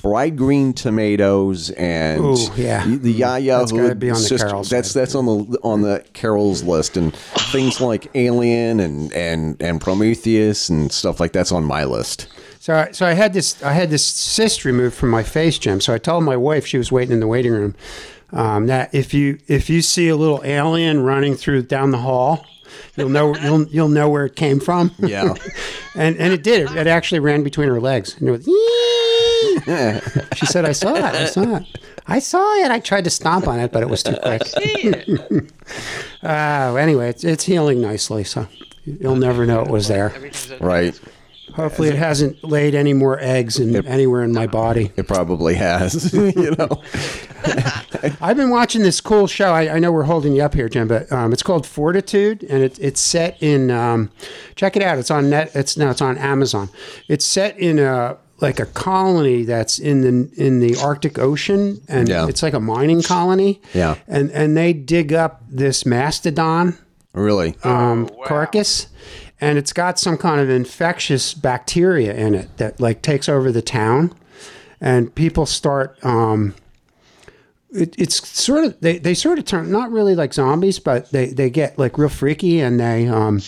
Fried green tomatoes and Ooh, yeah. the Yaya That's Hood be on the sister. Carol's that's side. that's on the on the Carol's list, and things like Alien and and and Prometheus and stuff like that's on my list. So, I- so I had this, I had this cyst removed from my face, Jim. So I told my wife, she was waiting in the waiting room, um, that if you if you see a little alien running through down the hall, you'll know you'll you'll know where it came from. Yeah. and and it did. It, it actually ran between her legs. And it was, she said, "I saw it. I saw it. I saw it. I tried to stomp on it, but it was too quick." Uh, anyway, it's, it's healing nicely, so you'll never know it was there. Everything's okay. Right. Hopefully, it hasn't laid any more eggs in, anywhere in my body. It probably has. you know. I've been watching this cool show. I, I know we're holding you up here, Jim, but um, it's called Fortitude, and it, it's set in. Um, check it out. It's on net. It's no, it's on Amazon. It's set in a like a colony that's in the in the Arctic Ocean, and Yeah. it's like a mining colony. Yeah. and and they dig up this mastodon Really. um, carcass, and it's got some kind of infectious bacteria in it that like takes over the town, and people start. Um, it, it's sort of they, they sort of turn not really like zombies, but they, they get like real freaky, and they um,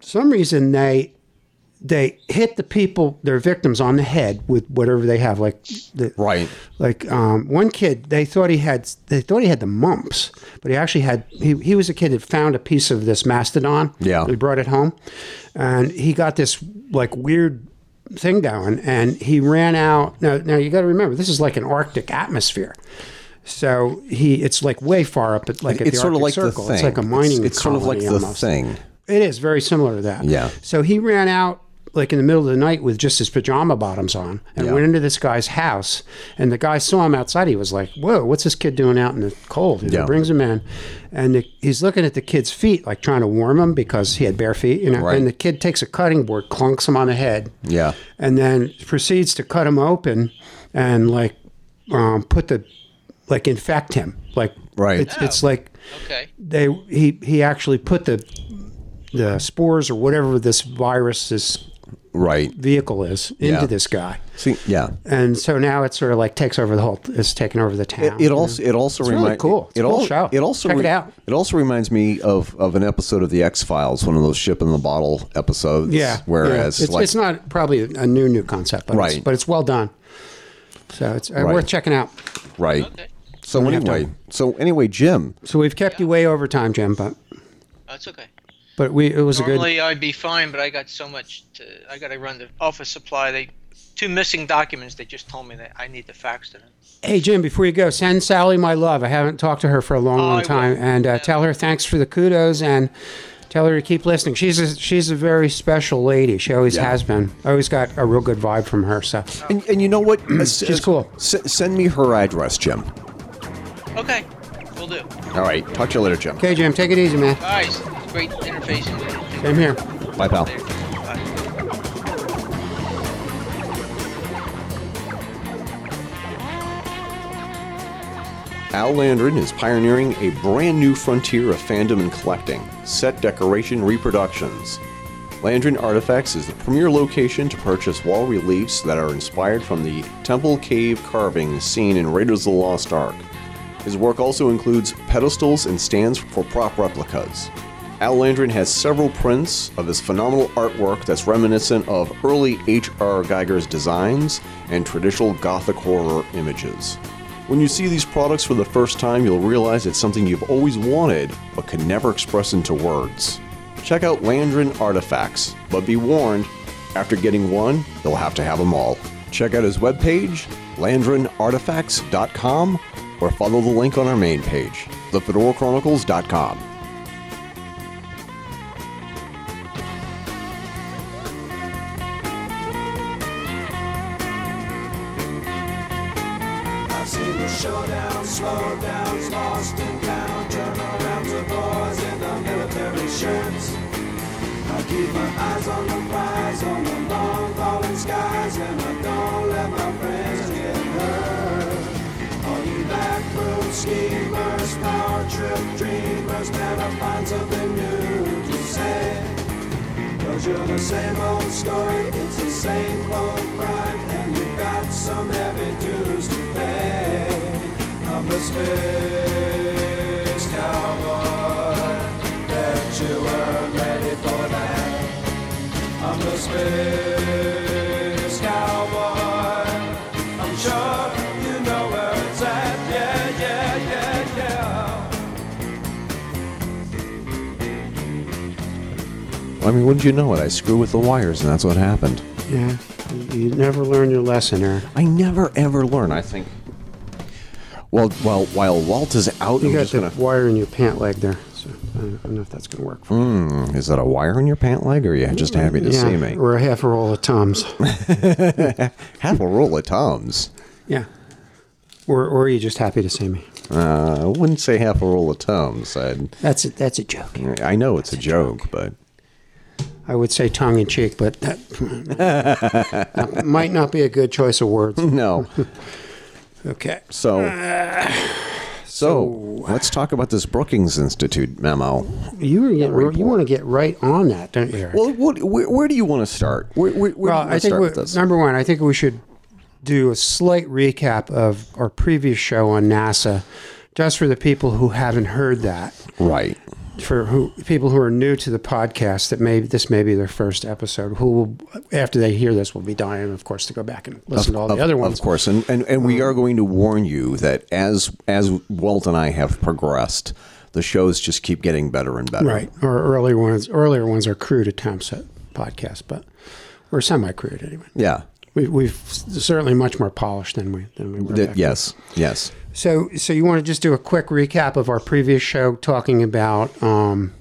some reason they they hit the people their victims on the head with whatever they have like the, right. like um, one kid they thought he had they thought he had the mumps but he actually had he, he was a kid that found a piece of this mastodon Yeah. he brought it home and he got this like weird thing going and he ran out now now you got to remember this is like an arctic atmosphere so he it's like way far up at like at It's the sort of like Circle. the thing. it's like a mining It's, it's sort of like the almost. thing. It is very similar to that. Yeah. So he ran out like in the middle of the night with just his pajama bottoms on and Yeah. went into this guy's house. And the guy saw him outside. He was like, "Whoa, what's this kid doing out in the cold?" And Yeah. he brings him in, and the, he's looking at the kid's feet, like trying to warm him because he had bare feet. You know. Right. And the kid takes a cutting board, clunks him on the head, Yeah. and then proceeds to cut him open and like um, put the like infect him. Like Right. It's, it's like Okay. they he he actually put the the spores or whatever this virus this Right. vehicle is into Yeah. this guy. See, yeah. And so now it sort of like takes over the whole. It's taking over the town. It also it also It's really reminds cool. It's it a cool al- show. It also Check it out. It also reminds me of of an episode of the X Files, one of those ship in the bottle episodes. yeah. Whereas yeah. It's, like it's not probably a new new concept, but it's, Right. but it's well done. So it's uh, Right. worth checking out. right. Okay. So anyway, so anyway, Jim. So we've kept you way over time, Jim, but That's okay. But we it was a good. Normally I'd be fine, but I got so much to. I got to run the office supply. They two missing documents. They just told me that I need to fax to them. Hey Jim, before you go, send Sally my love. I haven't talked to her for a long, Oh, long time, and uh, tell her thanks for the kudos and. Tell her to keep listening. She's a, she's a very special lady. She always Yeah. has been. I always got a real good vibe from her. So And, and you know what? She's cool. S- send me her address, Jim. Okay, we'll do. All right. Talk to you later, Jim. okay, Jim, take it easy, man. Guys, it's great interfacing with. Same here. Bye, pal. Al Landrin is pioneering a brand new frontier of fandom and collecting set decoration reproductions. Landrin Artifacts is the premier location to purchase wall reliefs that are inspired from the temple cave carvings seen in Raiders of the Lost Ark. His work also includes pedestals and stands for prop replicas. Al Landron has several prints of his phenomenal artwork that's reminiscent of early H.R. Giger's designs and traditional Gothic horror images. When you see these products for the first time, you'll realize it's something you've always wanted but could never express into words. Check out Landrin Artifacts, but be warned, after getting one, you'll have to have them all. Check out his webpage, landrinartifacts.com, or follow the link on our main page, thefedorachronicles.com. in town, turn around to boys in the military shirts. I keep my eyes on the prize, on the long falling skies, and I don't let my friends get hurt. All you backroom schemers, power trip dreamers, never find something new to say. Cause you're the same old story, it's the same old grind, and you've got some heavy pay. I'm the space cowboy, bet you weren't ready for that. I'm the space cowboy, I'm sure you know where it's at, yeah, yeah, yeah, yeah. I mean, wouldn't you know it? I screw with the wires, and that's what happened. Yeah, you never learn your lesson, Eric. I never ever learn. I think. Well, well, while Walt is out, You I'm got just the gonna. wire in your pant leg there, so I don't, I don't know if that's going to work. For Hmm, is that a wire in your pant leg, or are you just happy to see me? or a half a roll of Tums. Half a roll of Tums. yeah, or or are you just happy to see me? Uh, I wouldn't say half a roll of Tums. I'd, That's a, that's a joke. I know it's a joke, but I would say tongue in cheek, but that might not be a good choice of words. no. Okay. Uh, so, so let's talk about this Brookings Institute memo. You were getting, you want to get right on that, don't you? Eric? Well, what, where, where do you want to start? Where, where, where Well, do you want I to think start we, with this? number one, I think we should do a slight recap of our previous show on NASA, just for the people who haven't heard that. Right. For who people who are new to the podcast, that maybe this may be their first episode. Who will, after they hear this, will be dying, of course, to go back and listen to all of, the other ones. Of course, and, and, and we are going to warn you that as as Walt and I have progressed, the shows just keep getting better and better. Right. Or earlier ones. Earlier ones are crude attempts at podcasts, but we're semi-crude anyway. Yeah. We, we've certainly much more polished than we than we were. Th- back then. yes. Yes. So, so you want to just do a quick recap of our previous show, talking about um,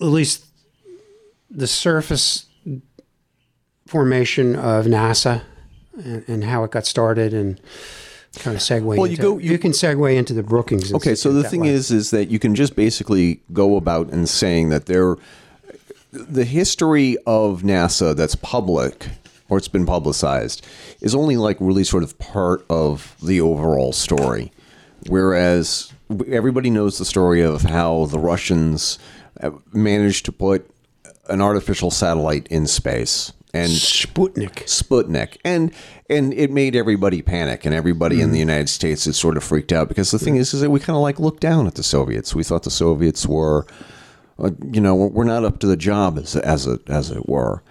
at least the surface formation of NASA and, and how it got started, and kind of segue. Well, you into, go- you- can segue into the Brookings. Okay, so the thing way. is, is that you can just basically go about and saying that there, the history of NASA that's public or it's been publicized is only like really sort of part of the overall story. Whereas everybody knows the story of how the Russians uh, managed to put an artificial satellite in space and Sputnik. Sputnik, and and it made everybody panic, and everybody in the United States is sort of freaked out because the thing is, is that we kind of like looked down at the Soviets. We thought the Soviets were, uh, you know, we're not up to the job as as it as it were,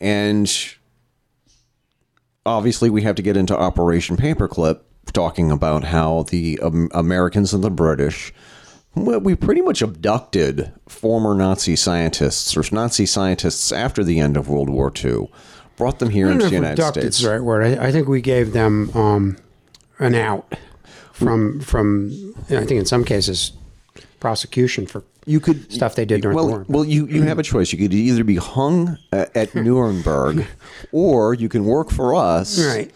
and obviously we have to get into Operation Paperclip, talking about how the um, Americans and the British. Well, we pretty much abducted former Nazi scientists or Nazi scientists after the end of World War II, brought them here into know the United abducted States. is the right word. I, I think we gave them um, an out from from. I think in some cases, prosecution for You could stuff they did during well, the war. well, you you have a choice. You could either be hung uh, at Nuremberg, or you can work for us, Right.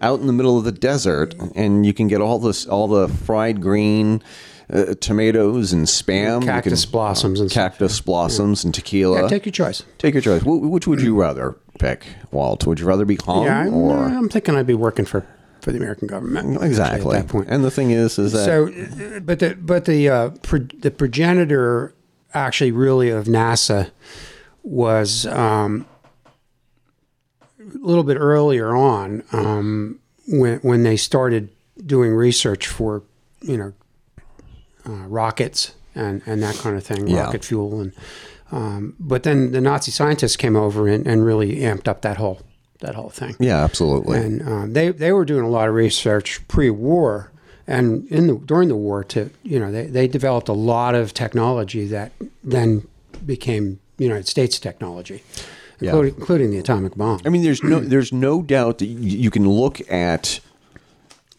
out in the middle of the desert, and you can get all this all the fried green. Uh, tomatoes and spam, Cactus can- blossoms and stuff. cactus blossoms and tequila. Yeah, take your choice. Take your choice. Wh- Which would you rather pick, Walt? Would you rather be hung Yeah, I'm, or I'm thinking I'd be working for for the American government exactly? at that point. And the thing is, is that So, but the but the uh, pro- the progenitor actually really of NASA was um, a little bit earlier on um, when when they started doing research for you know uh, rockets and and that kind of thing, Yeah. rocket fuel and. Um, but then the Nazi scientists came over and, and really amped up that whole that whole thing yeah, absolutely. and um, they they were doing a lot of research pre-war and in the during the war to you know they, they developed a lot of technology that then became United States technology, Yeah. including, including the atomic bomb. I mean, there's no there's no doubt that you, you can look at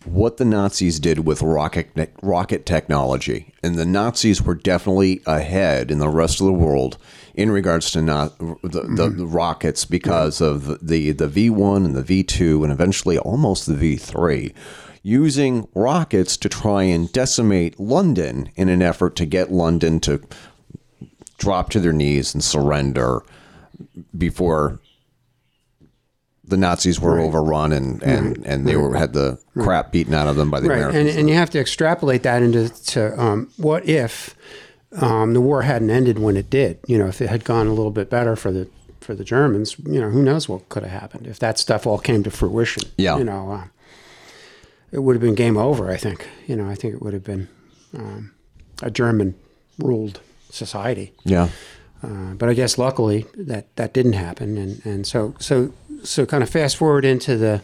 what the Nazis did with rocket rocket technology, and the Nazis were definitely ahead in the rest of the world in regards to not the, the, mm-hmm. the rockets because of the the V one and the V two and eventually almost the V three. Using rockets to try and decimate London in an effort to get London to drop to their knees and surrender before the Nazis were overrun and, and, and they were had the crap beaten out of them by the right, and, and you have to extrapolate that into to, um, what if um, the war hadn't ended when it did? You know, if it had gone a little bit better for the for the Germans, you know, who knows what could have happened if that stuff all came to fruition? Yeah. you know, uh, it would have been game over. I think. You know, I think it would have been um, a German ruled society. yeah, Uh, but I guess luckily that that didn't happen, and and so so so kind of fast forward into the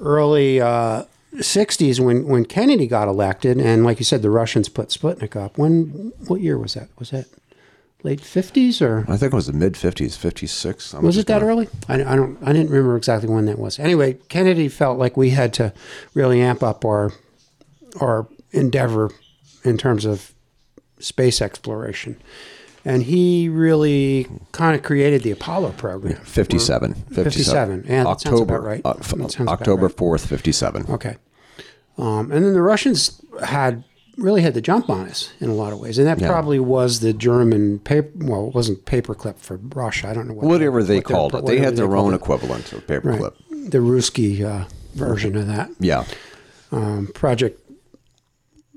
early uh, '60s when when Kennedy got elected, and like you said, the Russians put Sputnik up. When what year was that? Was that late '50s or I think it was the mid fifties, fifty six. was it that early? I, I don't I didn't remember exactly when that was. Anyway, Kennedy felt like we had to really amp up our our endeavor in terms of space exploration. And he really kind of created the Apollo program. 57. 57. Yeah, that sounds October, right. uh, f- October right. 4th, 57. Okay. Um, and then the Russians had really had the jump on us in a lot of ways. And that Yeah. probably was the German paper. Well, it wasn't paperclip for Russia. I don't know what Whatever they what called it. They had their called own equivalent of Right. paperclip. The Ruski uh, version of that. Yeah. um, Project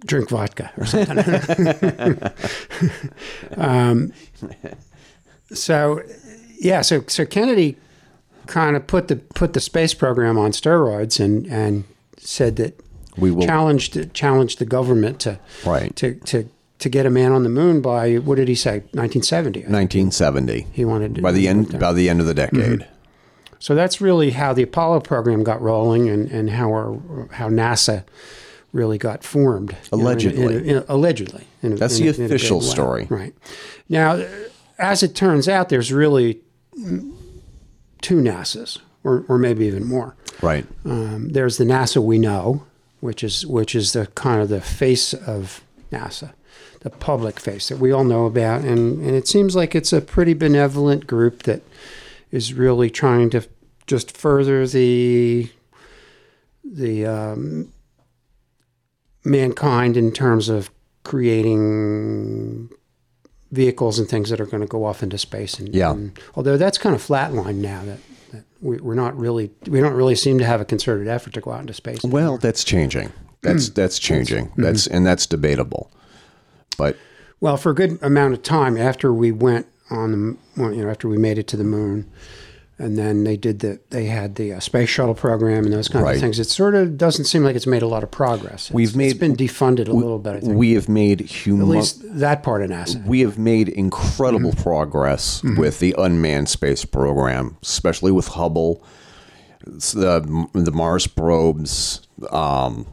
Drink Vodka or something. um, so, yeah, so so Kennedy kind of put the put the space program on steroids and and said that We will. challenged challenged the government to Right. to to to get a man on the moon by what did he say 1970 1970. he wanted to By the end, by the end of the decade. So that's really how the Apollo program got rolling, and, and how our how NASA really got formed. you know, in Allegedly. in in allegedly. That's the a- in a big official story. right? Now, as it turns out, there's really two NASA's, or or maybe even more. Right. Um, there's the NASA we know, which is which is the kind of the face of NASA, the public face that we all know about, and and it seems like it's a pretty benevolent group that is really trying to just further the the um, mankind in terms of creating vehicles and things that are going to go off into space. And, Yeah. and although that's kind of flatlined now, that That we, we're not really we don't really seem to have a concerted effort to go out into space. Well, that's changing. That's mm. that's changing. Mm-hmm. That's and that's debatable. But Well, for a good amount of time after we went on the, well, you know, after we made it to the moon, and then they did the, they had the uh, space shuttle program and those kinds Right. of things. It sort of doesn't seem like it's made a lot of progress. It's, We've made- it's been defunded a little bit. I think we have made human at least that part of NASA. we have made incredible Mm-hmm. progress with the unmanned space program, especially with Hubble, the the Mars probes, um,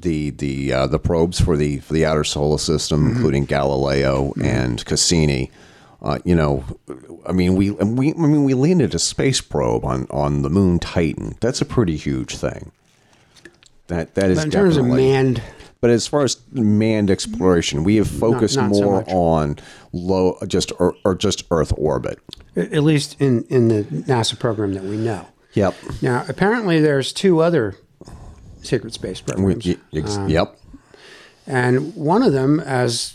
the the uh, the probes for the for the outer solar system, Mm-hmm. including Galileo and Cassini. Uh, you know, I mean, we, and we I mean we landed a space probe on on the moon Titan. That's a pretty huge thing. That that is But in terms of manned, but as far as manned exploration, we have focused not so more much. on low, just or, or just Earth orbit. at least in, in the NASA program that we know. Yep. Now, apparently, there's two other secret space programs. y- ex- Um, yep. And one of them, as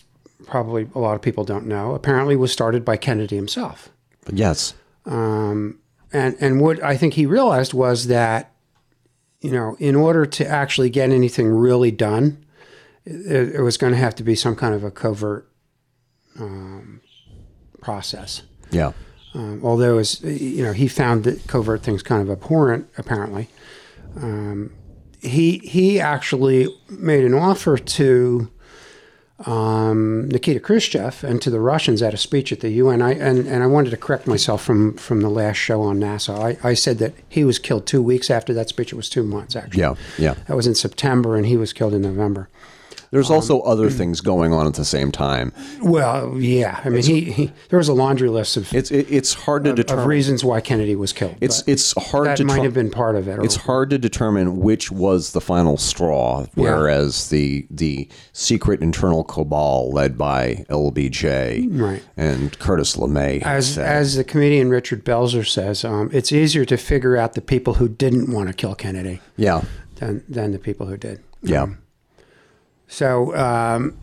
probably a lot of people don't know, apparently was started by Kennedy himself. Yes. Um, And and what I think he realized was that, you know, in order to actually get anything really done, it, it was going to have to be some kind of a covert um, process. Yeah. Um, although, as you know, he found that covert things kind of abhorrent. Apparently, um, he he actually made an offer to um, Nikita Khrushchev and to the Russians at a speech at the UN. I, and and I wanted to correct myself from from the last show on NASA. I, I said that he was killed two weeks after that speech. It was two months actually. Yeah. Yeah. That was in September, and he was killed in November. There's Um, also other things going on at the same time. Well, yeah. I mean, he, he there was a laundry list of, It's it, it's hard to of determine. reasons why Kennedy was killed. It's but it's hard that to might try- have been part of it. or- It's hard to determine which was the final straw, whereas the the secret internal cabal led by LBJ Right. and Curtis LeMay had as said. as the comedian Richard Belzer says, um, it's easier to figure out the people who didn't want to kill Kennedy yeah than than the people who did. yeah So, um,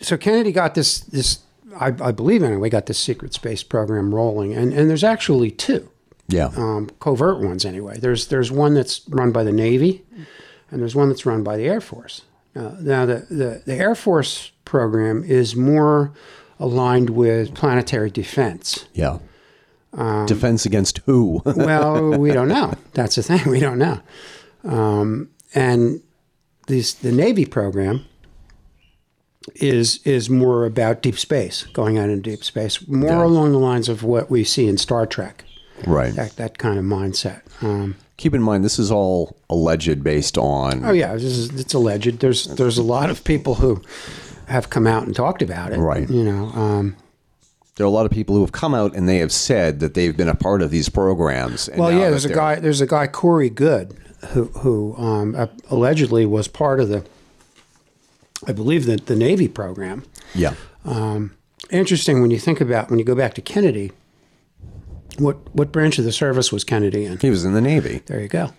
so Kennedy got this this I, I believe anyway got this secret space program rolling, and and there's actually two yeah um, covert ones anyway. There's there's one that's run by the Navy, and there's one that's run by the Air Force. Uh, now the, the the Air Force program is more aligned with planetary defense. yeah. Um, Defense against who? Well, we don't know. That's the thing. We don't know. Um, and this the Navy program is is more about deep space, going out in deep space, more Yeah. along the lines of what we see in Star Trek. right. That that kind of mindset. Um, Keep in mind, this is all alleged based on. oh yeah, this is it's alleged. There's there's a lot of people who have come out and talked about it. Right. You know. Um, There are a lot of people who have come out and they have said that they've been a part of these programs. and Well, yeah, there's a guy. There's a guy Corey Goode, who who um, allegedly was part of the, I believe the the Navy program. Yeah. Interesting when you think about when you go back to Kennedy. What what branch of the service was Kennedy in? He was in the Navy. There you go.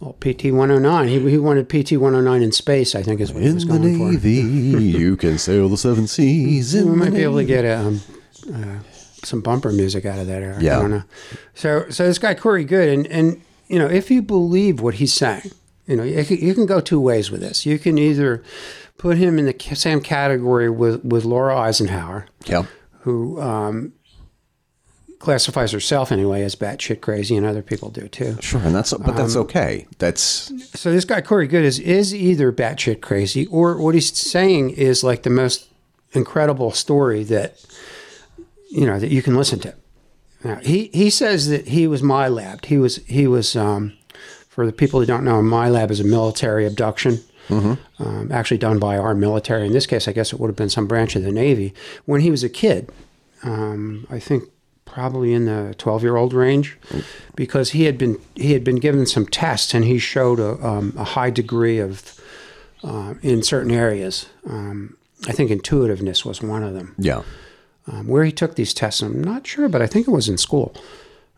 Well, PT 109. He, he wanted PT 109 in space. I think is what he was going for. In the. Navy, you can sail the seven seas. We In the might be able to get um, uh, some bumper music out of that era. Yeah. I don't know. So, so this guy Corey Goode, and and you know, if you believe what he's saying, you know, you can, go two ways with this. You can either put him in the same category with with Laura Eisenhower, Yeah. who um, classifies herself anyway as batshit crazy, and other people do too. Sure, and that's but that's Um, okay. That's So this guy Corey Goode is is either batshit crazy, or what he's saying is like the most incredible story that you know that you can listen to. Now, he he says that he was MILAB. He was he was um, for the people who don't know, MILAB is a military abduction. Um, actually done by our military. In this case, I guess it would have been some branch of the Navy. When he was a kid, um, I think probably in the 12 year old range because he had been he had been given some tests and he showed a, um, a high degree of uh, in certain areas um, I think intuitiveness was one of them yeah. Um, where he took these tests I'm not sure but I think it was in school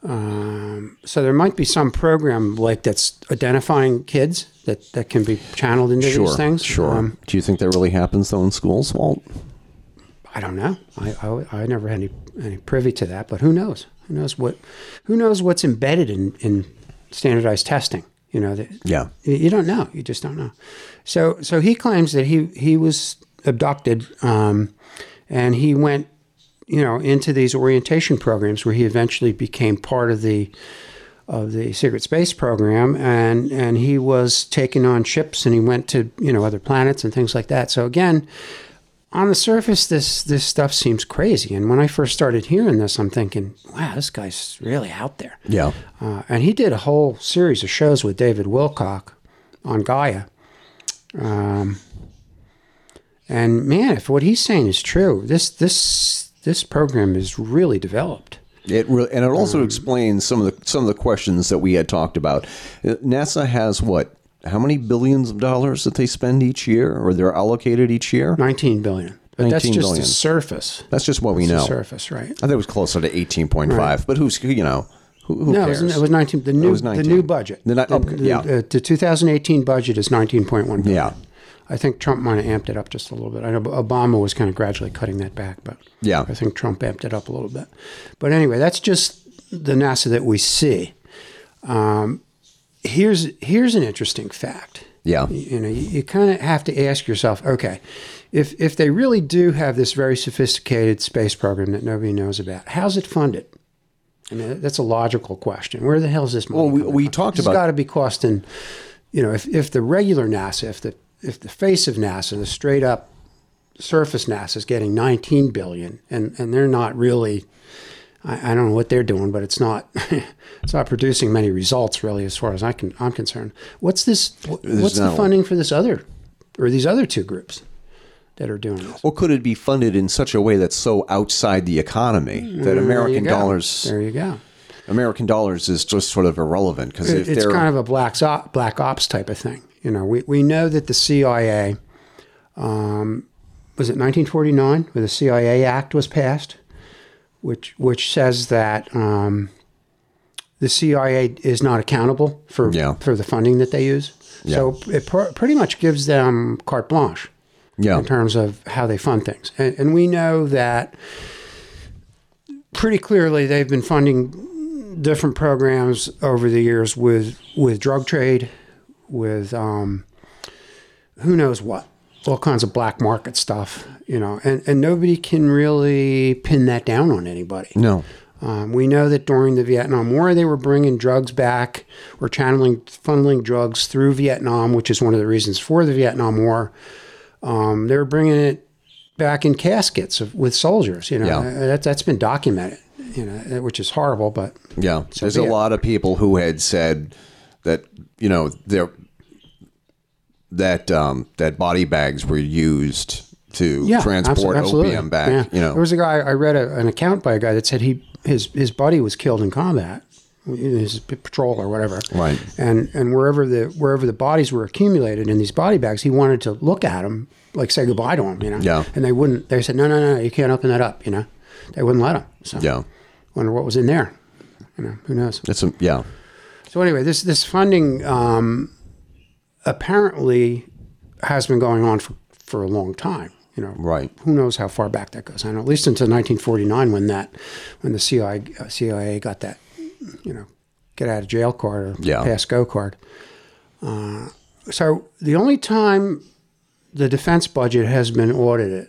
um, so there might be some program like that's identifying kids that, that can be channeled into Sure. these things Sure. Um, Do you think that really happens though in schools, Walt? I don't know. I, I, I never had any, any privy to that, but who knows? Who knows what? Who knows what's embedded in, in standardized testing? You know, that, Yeah. you- you don't know. You just don't know. So so he claims that he he was abducted, um, and he went, you know, into these orientation programs where he eventually became part of the of the secret space program, and and he was taken on ships, and he went to you know other planets and things like that. So again. On the surface, this this stuff seems crazy, and when I first started hearing this, I'm thinking, "Wow, this guy's really out there." Yeah. Uh, and he did a whole series of shows with David Wilcock on Gaia. Um, and man, if what he's saying is true, this this this program is really developed. It really, and it Um, also explains some of the some of the questions that we had talked about. Uh, NASA has what? How many billions of dollars that they spend each year, or they're allocated each year? 19 billion. But that's just billion. the surface. That's just what we The know. surface, right? I think it was closer to eighteen point five. But who's you know who, who No, it cares? was, it was 19. The new was the new budget. The The- okay, the, yeah. uh, the 2018 budget is 19.1 billion. Yeah. I think Trump might have amped it up just a little bit. I know Obama was kind of gradually cutting that back, but Yeah. I think Trump amped it up a little bit. But anyway, that's just the NASA that we see. Um, here's here's an interesting fact. Yeah. You know, you, you kind of have to ask yourself, okay, if if they really do have this very sophisticated space program that nobody knows about, how's it funded? I mean, that's a logical question. Where the hell is this money? Well, we- we talked It's about- It's got to be costing. You know, if if the regular NASA, if the if the face of NASA, the straight up surface NASA is getting 19 billion, and and they're not really. I, I don't know what they're doing, but it's not it's not producing many results really, as far as I can I'm concerned. What's this? wh- What's the funding for this other or these other two groups that are doing this? Or could it be funded in such a way that's so outside the economy mm, that There American go. dollars There you go. American dollars is just sort of irrelevant because It- it's kind of a black op, black ops type of thing. You know, we, we know that the CIA, um, was it 1949 where the CIA Act was passed, which which says that um, the CIA is not accountable for Yeah. for the funding that they use. Yeah. So it pr- pretty much gives them carte blanche yeah in terms of how they fund things. And, and we know that pretty clearly they've been funding different programs over the years with with drug trade, with um, who knows what, all kinds of black market stuff, you know, and, and nobody can really pin that down on anybody. no Um, we know that during the Vietnam War, they were bringing drugs back or channeling, funneling drugs through Vietnam, which is one of the reasons for the Vietnam War. Um, they were bringing it back in caskets of, with soldiers. You know, Yeah. Uh, that, that's been documented. You know, which is horrible, but Yeah, there's a it. lot of people who had said that you know there that um, that body bags were used to yeah, transport abso- absolutely. opium back. Yeah. You know, there was a guy I read a, an account by a guy that said he his his buddy was killed in combat, his patrol or whatever. Right. And and wherever the wherever the bodies were accumulated in these body bags, he wanted to look at them, like say goodbye to them, you know. Yeah. And they wouldn't. They said no, no, no, you can't open that up. You know, they wouldn't let him. So yeah, wonder what was in there. You know, who knows? it's a yeah, So anyway, this this funding um, apparently has been going on for, for a long time. You know, Right. Who knows how far back that goes? I know at least until 1949 when that when the CIA uh, CIA got that you know get out of jail card or Yeah. pass go card. Uh, so the only time the defense budget has been audited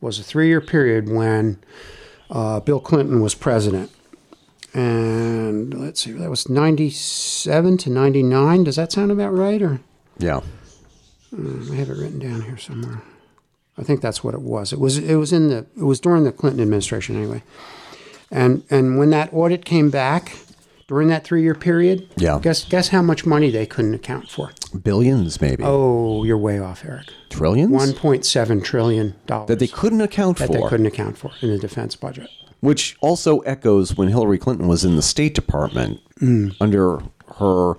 was a three year period when uh, Bill Clinton was president. And let's see, that was 97 to 99. Does that sound about right? Or yeah, I have it written down here somewhere. I think that's what it was. It was it was in the it was during the Clinton administration anyway. And and when that audit came back during that three year period, Yeah. guess guess how much money they couldn't account for. billions maybe, Oh, you're way off, Eric. trillions One point seven trillion dollars that they couldn't account that for. That they couldn't account for in the defense budget. which also echoes when Hillary Clinton was in the State Department Mm. under her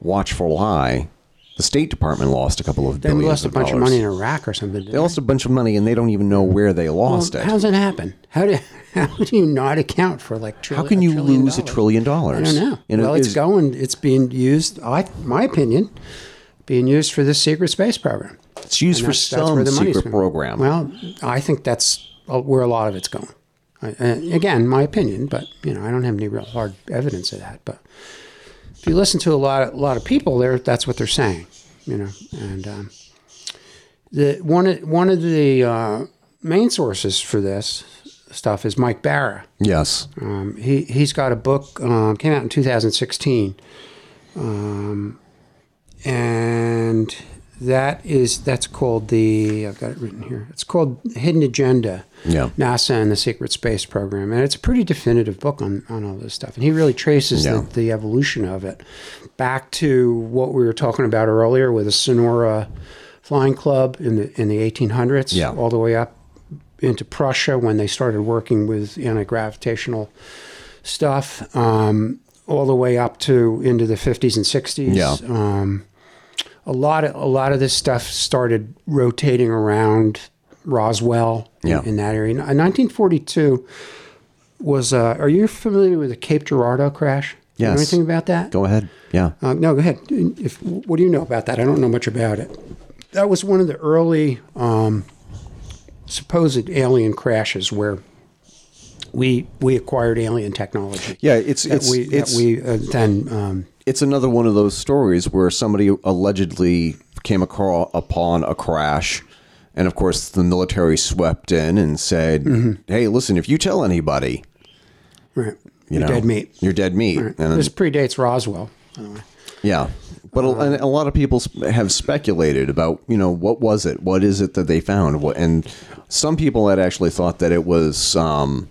watchful eye. The State Department lost a couple of They billions lost a of bunch of dollars. money in Iraq or something. didn't They lost a bunch of money, and they don't even know where they lost Well, it. How does that happen? How do how do you not account for like? Trillion, How can you lose a trillion dollars? I dollars? don't know. And it well, it's is- going. It's being used. I, my opinion, being used for this secret space program. It's used for some secret going. program. Well, I think that's uh, where a lot of it's going. I, uh, again, my opinion, but you know, I don't have any real hard evidence of that. But if you listen to a lot of, a lot of people, there, that's what they're saying. You know, and um, the one of- one of the uh, main sources for this stuff is Mike Bara. yes. Um, he he's got a book um, came out in 2016, um, and that is that's called the I've got it written here. It's called Hidden Agenda. Yeah. NASA and the Secret Space Program, and it's a pretty definitive book on, on all this stuff. And he really traces Yeah. the, the evolution of it back to what we were talking about earlier with the Sonora Flying Club in the in the 1800s, Yeah. all the way up into Prussia when they started working with anti-gravitational stuff, um, all the way up to into the 50s and 60s. Yeah. Um, a lot of a lot of this stuff started rotating around Roswell in- Yeah. in, that area. In 1942 was. Uh, are you familiar with the Cape Girardeau crash? You know anything about that? Go ahead. Yeah. Uh, no, go ahead. If what do you know about that? I don't know much about it. That was one of the early um, supposed alien crashes where we we acquired alien technology. Yeah, it's it's we it's we uh, then um, it's another one of those stories where somebody allegedly came across upon a crash and of course the military swept in and said Mm-hmm. hey listen if you tell anybody right. you You're know dead meat. you're dead meat Right. and this predates Roswell. by the way. yeah but a, and a lot of people have speculated about you know what was it what is it that they found what and some people had actually thought that it was um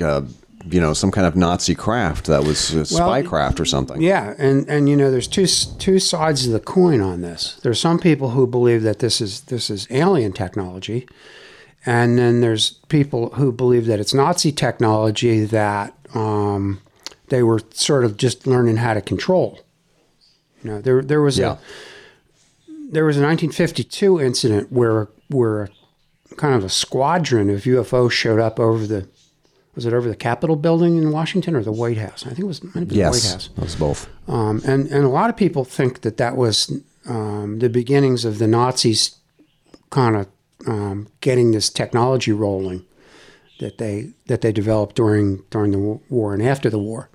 uh, you know some kind of nazi craft that was uh, spy craft or something Yeah, and and you know, there's two two sides of the coin on this. There's some people who believe that this is this is alien technology, and then there's people who believe that it's Nazi technology that um, they were sort of just learning how to control. You know, there there was Yeah. a there was a 1952 incident where where kind of a squadron of UFOs showed up over the was it over the Capitol building in Washington or the White House? I think it was might have been the White yes House. that's both Um, and and a lot of people think that that was um, the beginnings of the Nazis kind of um, getting this technology rolling that they that they developed during during the war and after the war.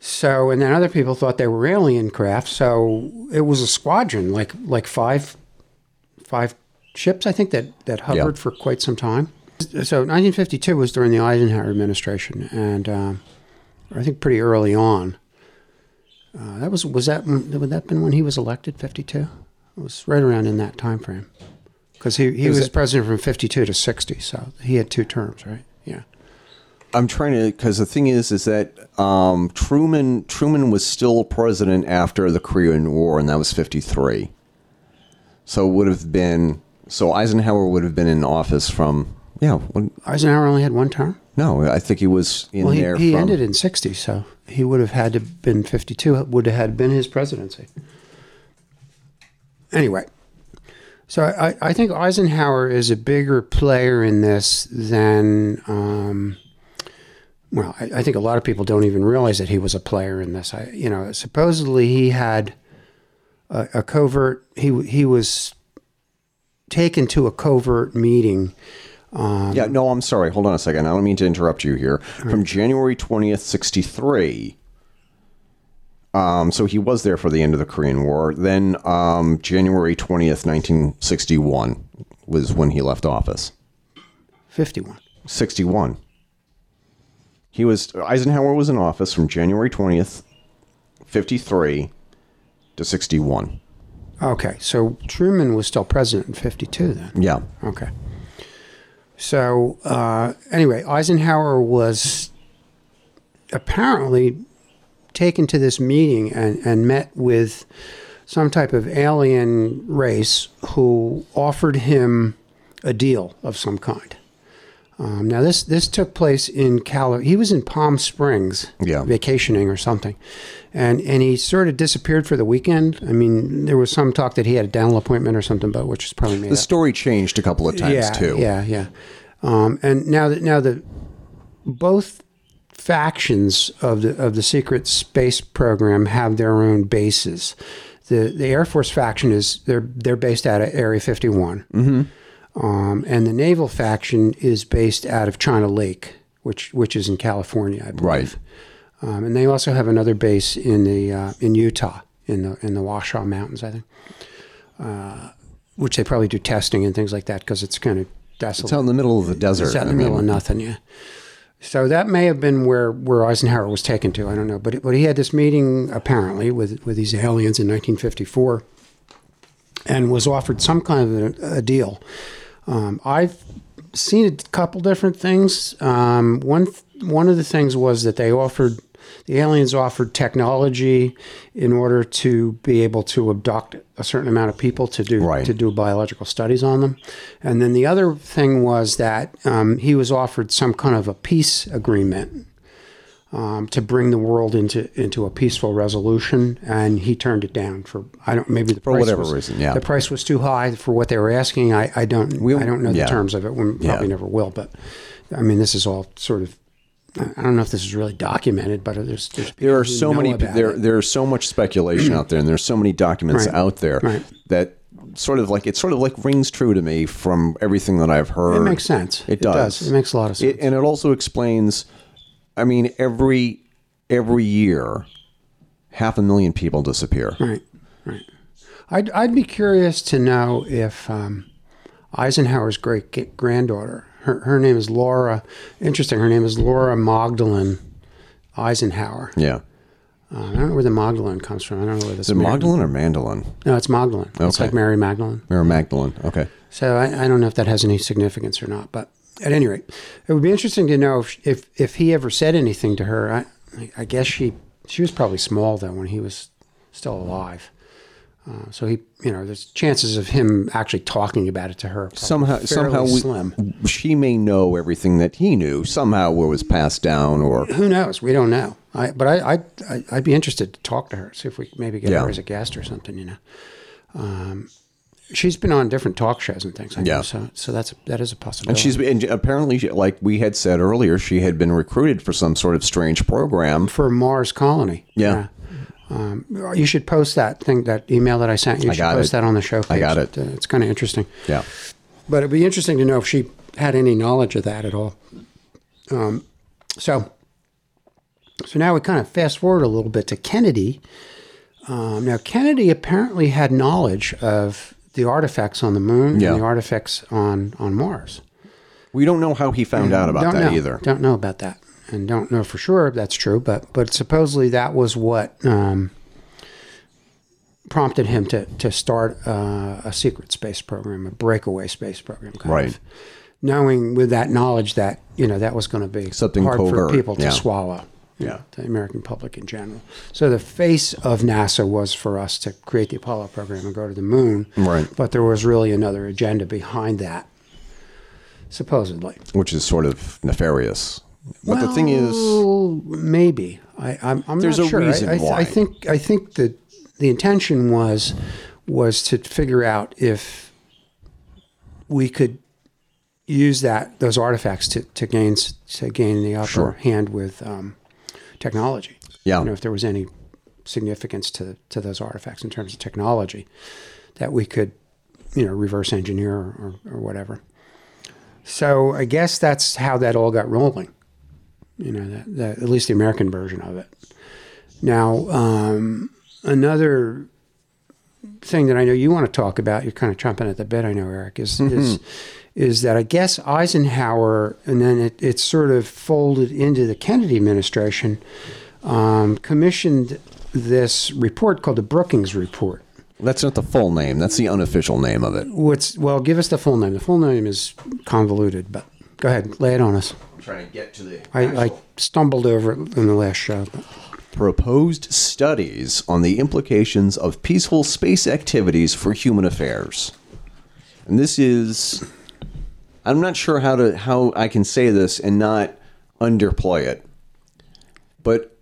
So and then other people thought they were alien craft. So it was a squadron, like like five five ships, I think that that hovered for quite some time. So 1952 was during the Eisenhower administration, and um, I think pretty early on. Uh, that was was that when- would that been when he was elected? Fifty two. It was right around in that time frame, because he, he Was was, president from fifty two to sixty, so he had two terms, right? Yeah. I'm trying to because the thing is, is that um, Truman Truman was still president after the Korean War, and that was '53. So it would have been so Eisenhower would have been in office from yeah. Eisenhower only had one term. no, I think he was in Well, he, there. he from, ended in sixty, so he would have had to been fifty two. Would have had been his presidency. Anyway, so I, I think Eisenhower is a bigger player in this than. Um, well, I, I think a lot of people don't even realize that he was a player in this. I, you know, supposedly he had a, a covert. He he was taken to a covert meeting. Um, Yeah, no, I'm sorry. Hold on a second. I don't mean to interrupt you here. From January 20th, 63. Um, so he was there for the end of the Korean War. Then um, January 20th, 1961 was when he left office. Fifty one. 61. He was Eisenhower was in office from January 20th, 53 to 61. Okay, so Truman was still president in 52 then. Yeah. Okay. So, uh, anyway, Eisenhower was apparently taken to this meeting and, and met with some type of alien race who offered him a deal of some kind. Um, now, this, this took place in Cal. He was in Palm Springs, Yeah. vacationing or something, and and he sort of disappeared for the weekend. I mean, there was some talk that he had a dental appointment or something, but which is probably made The up story changed a couple of times yeah, too. Yeah, yeah. Um, and now that now the both factions of the of the secret space program have their own bases. the the Air Force faction is they're they're based out of Area 51, mm-hmm. Um, and the naval faction is based out of China Lake, which which is in California, I believe. Um, and they also have another base in the uh, in Utah in the in the Washoe Mountains, I think, uh, which they probably do testing and things like that because it's kind of desolate. It's out in the middle of the desert. It's out in the I middle mean, of nothing, yeah. So that may have been where, where Eisenhower was taken to. I don't know, but but he had this meeting apparently with with these aliens in 1954, and was offered some kind of a, a deal. Um, I've seen a couple different things. Um, one th- one of the things was that they offered the aliens offered technology in order to be able to abduct a certain amount of people to do Right. to do biological studies on them. And then the other thing was that um, he was offered some kind of a peace agreement um, to bring the world into into a peaceful resolution, and he turned it down for I don't maybe the For price whatever was- reason, yeah. the price was too high for what they were asking. I, I don't We- I don't know yeah. the terms of it. We probably Yeah. never will, but I mean this is all sort of. I don't know if this is really documented, but there's, there's There are so many. There, it. there's so much speculation out there, and there's so many documents Right. out there Right. that sort of like it sort of like rings true to me from everything that I've heard. It makes sense. It, does. It makes a lot of sense. It, and it also explains. I mean, every every year, half a million people disappear. Right, right. I'd, I'd be curious to know if um, Eisenhower's great granddaughter, her, her name is Laura, interesting, her name is Laura Magdalene Eisenhower. Yeah. Uh, I don't know where the Magdalene comes from. I don't know where this Is it Magdalene or Mandolin? No, it's Magdalene. It's like Mary Magdalene. Or Magdalene? Okay. So I, I don't know if that has any significance or not. But at any rate, it would be interesting to know if if, if he ever said anything to her. I, I guess she she was probably small though when he was still alive. Uh, so he, you know, there's chances of him actually talking about it to her. Somehow, somehow, we, slim. she may know everything that he knew. Somehow, it was passed down, or Who knows? We don't know. I, but I, I, I'd be interested to talk to her, see if we could maybe get Yeah. her as a guest or something. You know, um, she's been on different talk shows and things. I know, Yeah. So, so that's that is a possibility. and she's and apparently, she- like we had said earlier, she had been recruited for some sort of strange program. for Mars Colony. Yeah. Um, you should post that thing, that email that I sent you. I should post it. that on the show page. I got it. Uh, It's kind of interesting. Yeah. But it'd be interesting to know if she had any knowledge of that at all. Um, so, so now we kind of fast forward a little bit to Kennedy. Um, now, Kennedy apparently had knowledge of the artifacts on the moon Yeah. and the artifacts on, on Mars. We don't know how he found out about that know. either. Don't know about that, and don't know for sure if that's true. But but supposedly that was what um, prompted him to to start uh, a secret space program, a breakaway space program, kind Right. of. Knowing with that knowledge that you know that was going to be Something hard covert, for people to yeah. swallow. Yeah. the American public in general. So the face of NASA was for us to create the Apollo program and go to the moon. Right. But there was really another agenda behind that, supposedly. which is sort of nefarious. But the thing is, maybe I, I'm, I'm There's not a sure. I- reason I, why. I think I think that the intention was was to figure out if we could use that those artifacts to, to gain to gain the upper Sure. hand with um, technology. Yeah. you know, if there was any significance to to those artifacts in terms of technology that we could you know reverse engineer or, or, whatever. So I guess that's how that all got rolling you know, that, that, at least the American version of it. Now, um, another thing that I know you want to talk about, you're kind of chomping at the bit, I know, Eric, is, is, is that I guess Eisenhower, and then it, it sort of folded into the Kennedy administration, um, commissioned this report called the Brookings Report. that's not the full name. That's the unofficial name of it. What's well? Give us the full name. The full name is convoluted, but go ahead, lay it on us. I'm trying to get to the I, I stumbled over it in the last show. But. proposed studies on the implications of peaceful space activities for human affairs. And this is I'm not sure how to how I can say this and not underplay it. But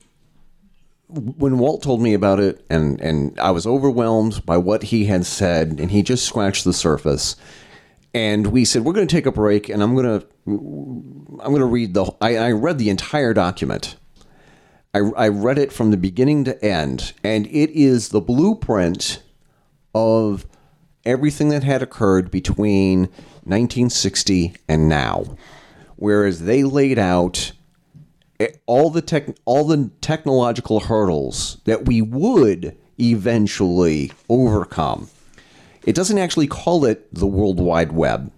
when Walt told me about it and and I was overwhelmed by what he had said and he just scratched the surface and we said we're going to take a break and I'm going to I'm going to read the I, I read the entire document I, I read it from the beginning to end, and it is the blueprint of everything that had occurred between 1960 and now. Whereas they laid out all the tech, all the technological hurdles that we would eventually overcome. It doesn't actually call it the World Wide Web,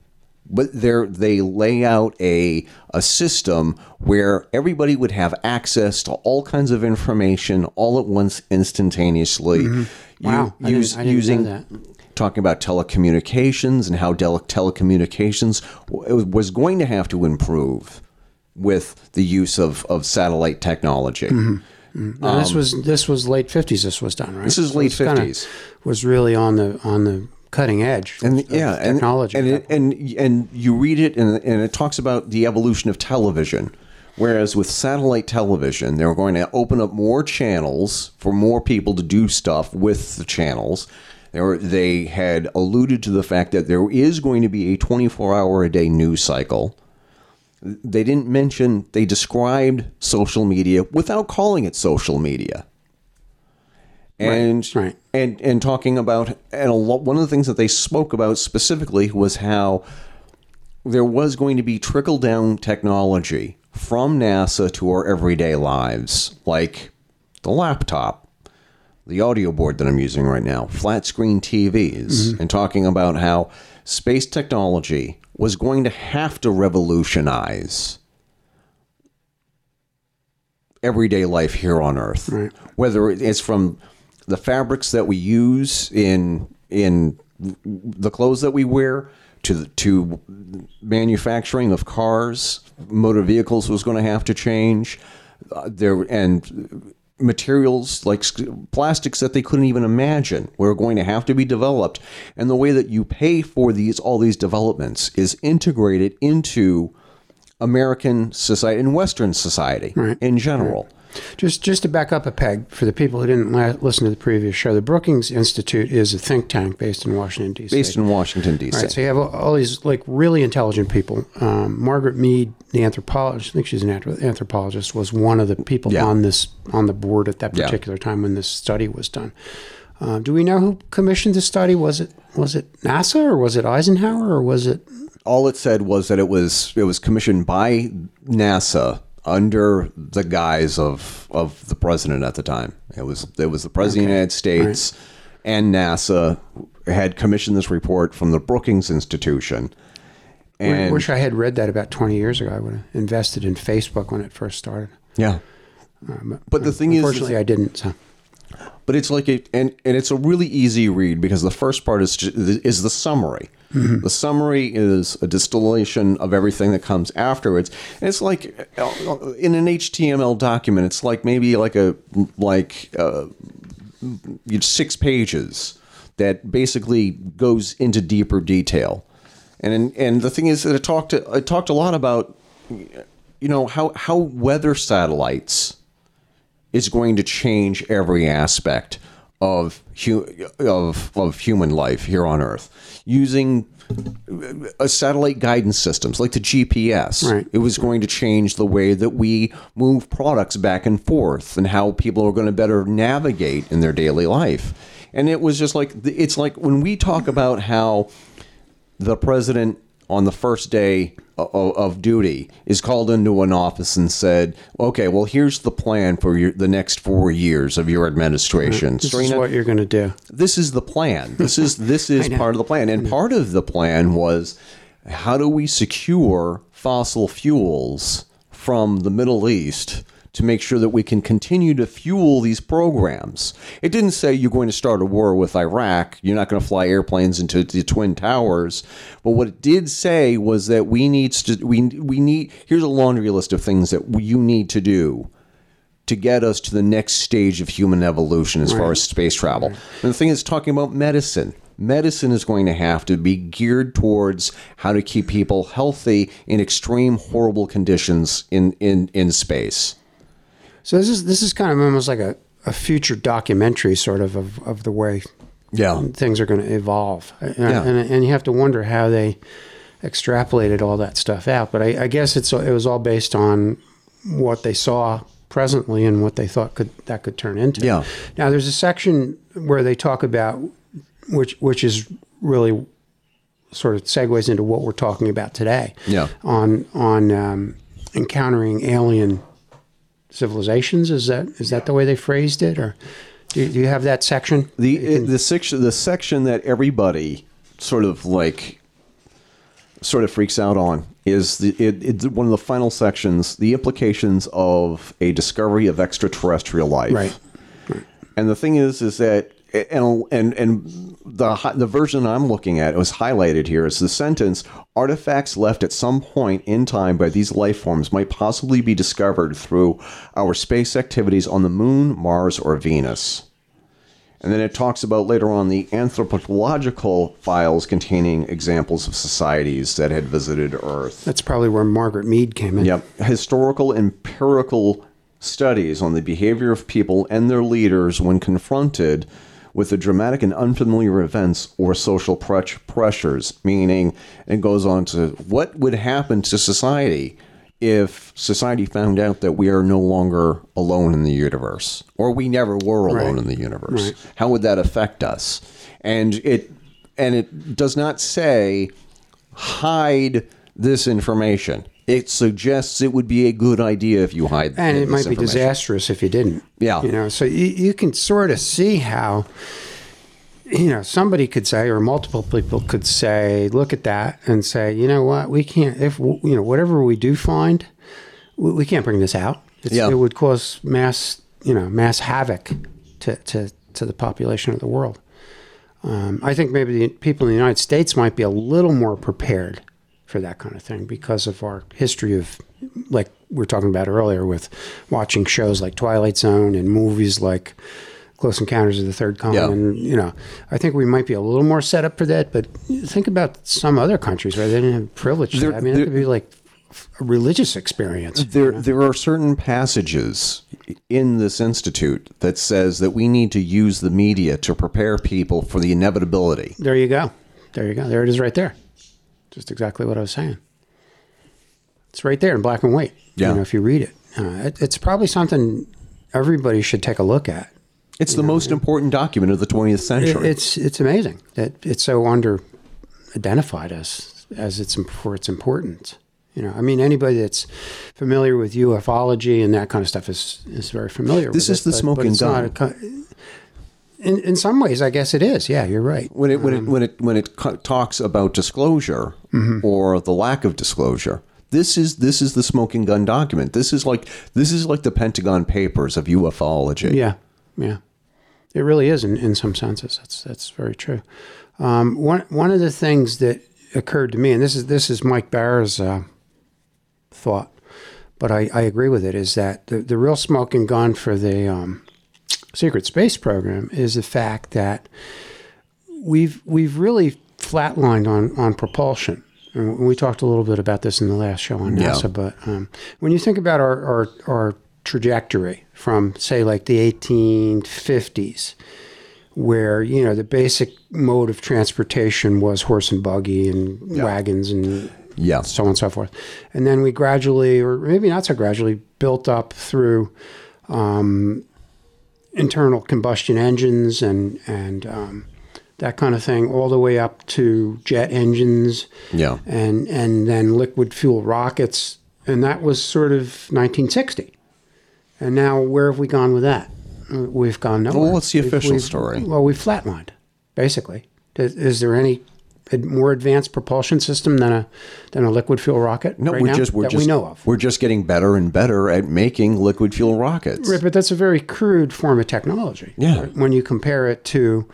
but they they lay out a a system where everybody would have access to all kinds of information all at once instantaneously. Mm-hmm. You- Wow, I didn't- use- using that. Talking about telecommunications and how tele- telecommunications w- was going to have to improve with the use of, of satellite technology. Now, this was this was late fifties. This was done, right? Um, This is late 50s. Was really on the on the cutting edge. and of yeah, and, technology. and it, and and you read it, and and it talks about the evolution of television. Whereas with satellite television, they were going to open up more channels for more people to do stuff with the channels. They were they had alluded to the fact that there is going to be a 24 hour a day news cycle. They didn't mention they described social media without calling it social media. And right. and and talking about and a lot, one of the things that they spoke about specifically was how there was going to be trickle down technology from NASA to our everyday lives, like the laptop, the audio board that I'm using right now, flat screen TVs, and talking about how space technology was going to have to revolutionize everyday life here on Earth. Right. Whether it's from the fabrics that we use in in the clothes that we wear to the, to manufacturing of cars, motor vehicles was going to have to change. Uh, there and materials like plastics that they couldn't even imagine were going to have to be developed. And the way that you pay for these all these developments is integrated into American society and Western society in general. Just just to back up a peg for the people who didn't la- listen to the previous show, the Brookings Institute is a think tank based in Washington D.C. Based in Washington D.C. Right, so you have all, all these like really intelligent people. Um, Margaret Mead, the anthropologist, I think she's an anthropologist, was one of the people Yeah. on this on the board at that Yeah. particular time when this study was done. Uh, do we know who commissioned the study? Was it was it NASA or was it Eisenhower or was it? all it said was that it was it was commissioned by NASA under the guise of of the president at the time. It was it was the president of the United States and NASA had commissioned this report from the Brookings Institution. I wish I had read that about twenty years ago. I would have invested in Facebook when it first started. yeah. Uh, but the thing is, Unfortunately, I didn't. So. But it's like a and and it's a really easy read because the first part is is the summary. The summary is a distillation of everything that comes afterwards. And it's like uh, in an HTML document, it's like maybe like a like uh, you- six pages that basically goes into deeper detail. And and the thing is that it talked it talked a lot about you know how how weather satellites is going to change every aspect of hu- of of human life here on Earth using uh, satellite guidance systems like the GPS. Right. It was going to change the way that we move products back and forth and how people are going to better navigate in their daily life. And it was just like it's like when we talk about how the president on the first day of, of duty is called into an office and said, "Okay, well, here's the plan for your, the next four years of your administration." This is what you're going to do. this is the plan. This is this is part of the plan, and part of the plan was how do we secure fossil fuels from the Middle East to make sure that we can continue to fuel these programs. It didn't say you're going to start a war with Iraq. You're not going to fly airplanes into the twin towers. But what it did say was that we need to we we need here's a laundry list of things that you need to do to get us to the next stage of human evolution as far as space travel. And the thing is, talking about medicine. Medicine is going to have to be geared towards how to keep people healthy in extreme, horrible conditions in, in, in space. So this is this is kind of almost like a, a future documentary, sort of, of of the way Yeah. things are going to evolve, and, Yeah. and, and you have to wonder how they extrapolated all that stuff out. But I, I guess it's it was all based on what they saw presently and what they thought could that could turn into. Yeah. Now there's a section where they talk about which which is really sort of segues into what we're talking about today. Yeah. On on um, encountering alien civilizations. Is that is that the way they phrased it, or do you, do you have that section? The it, the section the section that everybody sort of like sort of freaks out on is the it, it's one of the final sections the implications of a discovery of extraterrestrial life Right. and the thing is is that and and and the the version I'm looking at it was highlighted here is the sentence artifacts left at some point in time by these life forms might possibly be discovered through our space activities on the moon Mars or Venus and then it talks about later on the anthropological files containing examples of societies that had visited Earth. That's probably where Margaret Mead came in. Yep. Historical empirical studies on the behavior of people and their leaders when confronted with the dramatic and unfamiliar events or social pres- pressures, meaning it goes on to what would happen to society if society found out that we are no longer alone in the universe or we never were alone Right. in the universe Right. how would that affect us and it and it does not say hide this information it suggests it would be a good idea if you hide and it might be disastrous if you didn't. Yeah. you know, so you, you can sort of see how, you know, somebody could say, or multiple people could say, look at that and say, you know what, we can't. If you know whatever we do find, we, we can't bring this out. It's, Yeah. It would cause mass, you know, mass havoc to to to the population of the world. Um, I think maybe the people in the United States might be a little more prepared for that kind of thing because of our history of, like we're talking about earlier, with watching shows like Twilight Zone and movies like Close Encounters of the Third Kind. Yeah. And, you know, I think we might be a little more set up for that. But think about some other countries where they didn't have privilege. There-. I mean, it could be like a religious experience. there there are certain passages in this institute that says that we need to use the media to prepare people for the inevitability There you go. There you go. There it is right there. Just exactly what I was saying. It's right there in black and white. Yeah. You know, if you read it. Uh, it. It's probably something everybody should take a look at. it's the most important document of the 20th It- century it's it's amazing that it's so under identified as as it's for its importance. You know, I mean, anybody that's familiar with ufology and that kind of stuff is is very familiar. This with is it, the but- smoking but it's not gun. In in some ways, I guess it is. Yeah, you're right. when it when it when it when it co- talks about disclosure or the lack of disclosure this is this is the smoking gun document this is like this is like the pentagon papers of ufology Yeah, yeah, it really is in, in some senses. That's that's very true. Um, one one of the things that occurred to me, and this is this is Mike Bara's uh, thought, but I, I agree with it, is that the, the real smoking gun for the um, secret space program is the fact that we've we've really flatlined on on propulsion. And we talked a little bit about this in the last show on Yeah. NASA, but um, when you think about our, our our trajectory from say like the 1850s, where you know the basic mode of transportation was horse and buggy and wagons and yeah so on and so forth. And then we gradually, or maybe not so gradually, built up through um, internal combustion engines and and um, that kind of thing, all the way up to jet engines yeah and and then liquid fuel rockets, and that was sort of 1960. And now, where have we gone with that? We've gone nowhere. Well, what's the We've- official we've- story? Well, we've flatlined, basically. Is, there any more advanced propulsion system than a than a liquid fuel rocket no right we're now just we're just we know of? we're just getting better and better at making liquid fuel rockets Right, but that's a very crude form of technology. Yeah. right? When you compare it to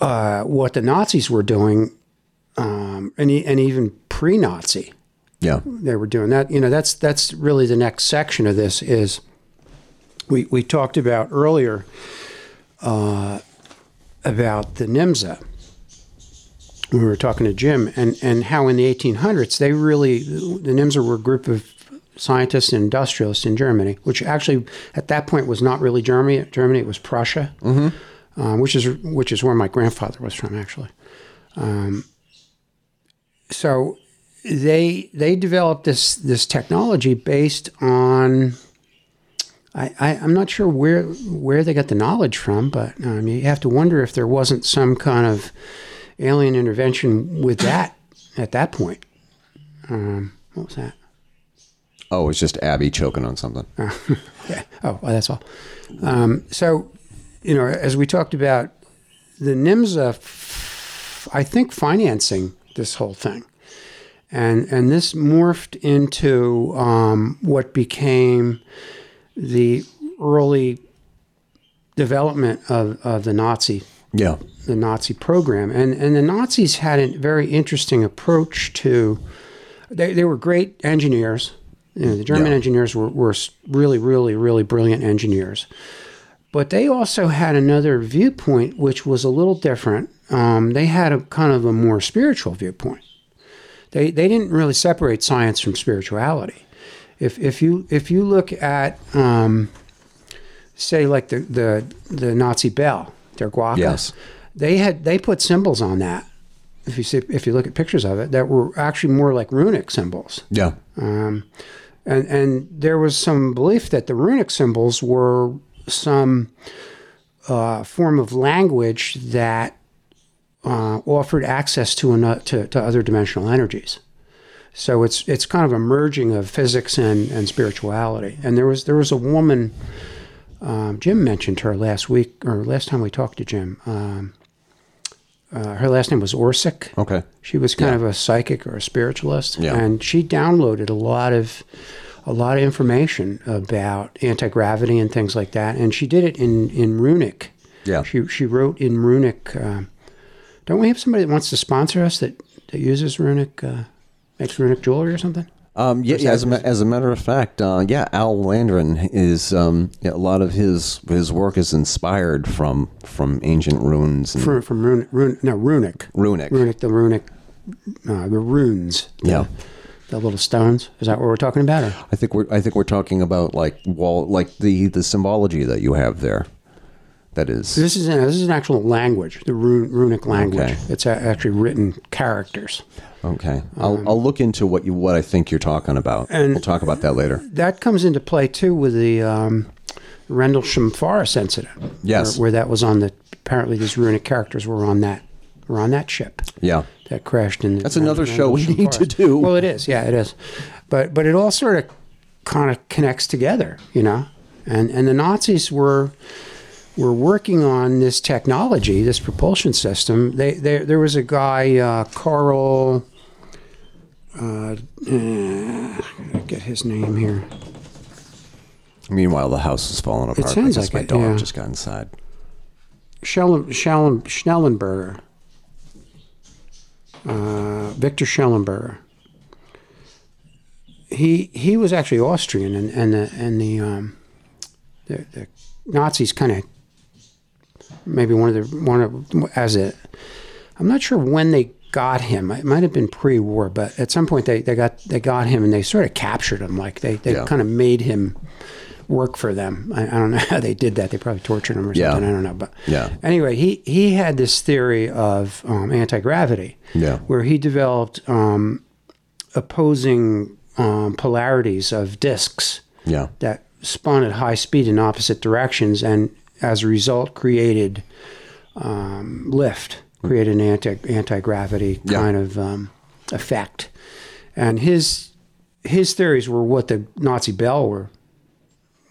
uh, what the Nazis were doing, um, and, and even pre-Nazi, yeah they were doing that. You know, that's that's really the next section of this is we we talked about earlier uh, about the NYMZA. We were talking to Jim and and how in the 1800s they really the NYMZA were a group of scientists and industrialists in Germany, which actually at that point was not really Germany. Germany it was Prussia, um, which is which is where my grandfather was from actually. Um, so they they developed this this technology based on I, I I'm not sure where where they got the knowledge from, but um, you have to wonder if there wasn't some kind of alien intervention with that at that point. Um, what was that? Oh, it's just Abby choking on something. Yeah. Oh, well, that's all. Um, so, you know, as we talked about, the NYMZA, f- I think, financing this whole thing, and and this morphed into um, what became the early development of, of the Nazi Yeah. the Nazi program. And, and the Nazis had a very interesting approach to, they, they were great engineers. You know, the German Yeah. engineers were, were really, really, really brilliant engineers. But they also had another viewpoint, which was a little different. Um, they had a kind of a more spiritual viewpoint. They, they didn't really separate science from spirituality. If, if you if you look at um, say like the, the the Nazi bell, their Glocke, Yes. they had they put symbols on that. If you see if you look at pictures of it, that were actually more like runic symbols. Yeah. Um, and and there was some belief that the runic symbols were some uh, form of language that uh, offered access to, ano- to to other dimensional energies. So it's it's kind of a merging of physics and, and spirituality. And there was there was a woman, um, Jim mentioned her last week or last time we talked to Jim. Um, uh, her last name was Orsic. Okay. She was kind of a psychic or a spiritualist, Yeah. and she downloaded a lot of a lot of information about anti gravity and things like that. And she did it in in runic. Yeah. She she wrote in runic. Uh, don't we have somebody that wants to sponsor us that that uses runic, uh, makes runic jewelry or something? Um, yeah, yeah as, a, as a matter of fact, uh, yeah, Al Landrin is um, yeah, a lot of his his work is inspired from from ancient runes and From from runic, rune, no runic, runic. runic, the runic, uh, the runes. the- Yeah. The little stones. Is that what we're talking about? Or? I think we're I think we're talking about like wall like the the symbology that you have there. That is This is an, this is an actual language, the rune, runic language. Okay. It's actually written characters. Okay. I'll I'll look into what you what I think you're talking about. Um, And- we'll talk about that later. That comes into play too with the um, Rendlesham Forest incident. Yes. where, where that was on the apparently these runic characters were on that were on that ship Yeah. that crashed in. The That's another show we need to do. Well, it is. Yeah, it is. But but it all sort of kind of connects together, you know. And and the Nazis were were working on this technology, this propulsion system. They, they there was a guy, uh, Carl. Uh, get his name here. Meanwhile, the house is falling apart sounds because like my it, dog yeah. just got inside. Schellen, Schellen, Schnellenberger. Uh, Victor Schellenberger. He he was actually Austrian, and and the and the um, the, the Nazis kind of maybe one of the one of as a I'm not sure when they got him. It might have been pre-war, but at some point they, they got they got him and they sort of captured him. Like they, they Yeah. kind of made him work for them. I, I don't know how they did that. They probably tortured him or Yeah. something. I don't know. But Yeah. anyway, he he had this theory of um, anti gravity. Yeah. Where he developed um, opposing um, polarities of disks Yeah. that spun at high speed in opposite directions, and as a result, created um, lift, created an anti anti gravity Yeah. kind of um, effect. And his his theories were what the Nazi bell were